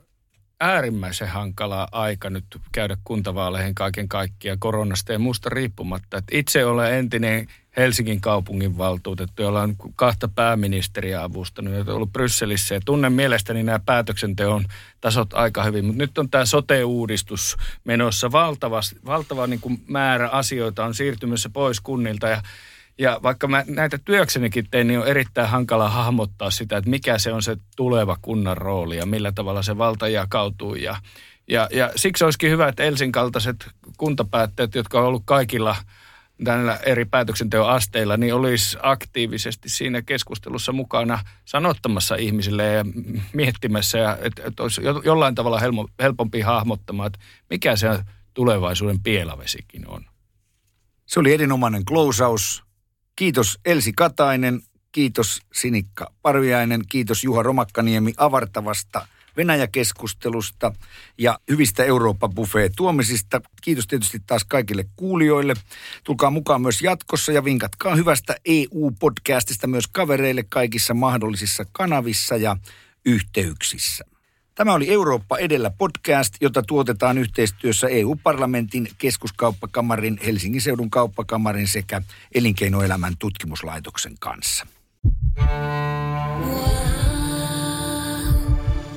E: äärimmäisen hankala aika nyt käydä kuntavaaleihin kaiken kaikkiaan koronasta ja muusta riippumatta. Että itse olen entinen Helsingin kaupungin valtuutettu, jolla on kahta pääministeriä avustanut, joita on ollut Brysselissä. Ja tunnen mielestäni nämä päätöksenteon tasot aika hyvin, mutta nyt on tämä sote-uudistus menossa. Valtava, valtava niin kuin määrä asioita on siirtymässä pois kunnilta ja ja vaikka mä näitä työksenikin tein, niin on erittäin hankala hahmottaa sitä, että mikä se on se tuleva kunnan rooli ja millä tavalla se valta jakautuu. Ja, ja, ja siksi olisikin hyvä, että Elsin kaltaiset kuntapäättäjät, jotka on ollut kaikilla – näillä eri päätöksenteon asteilla, niin olisi aktiivisesti siinä keskustelussa mukana sanottamassa ihmisille ja miettimässä, ja että, että olisi jollain tavalla helpompi hahmottamaan, että mikä se tulevaisuuden pielavesikin on.
C: Se oli erinomainen klousaus. Kiitos Elsi Katainen, kiitos Sinikka Parviainen, kiitos Juha Romakkaniemi avartavasta – Venäjä-keskustelusta ja hyvistä Eurooppa-buffet tuomisista. Kiitos tietysti taas kaikille kuulijoille. Tulkaa mukaan myös jatkossa ja vinkatkaa hyvästä EU-podcastista myös kavereille kaikissa mahdollisissa kanavissa ja yhteyksissä. Tämä oli Eurooppa edellä podcast, jota tuotetaan yhteistyössä EU-parlamentin keskuskauppakamarin, Helsingin seudun kauppakamarin sekä elinkeinoelämän tutkimuslaitoksen kanssa.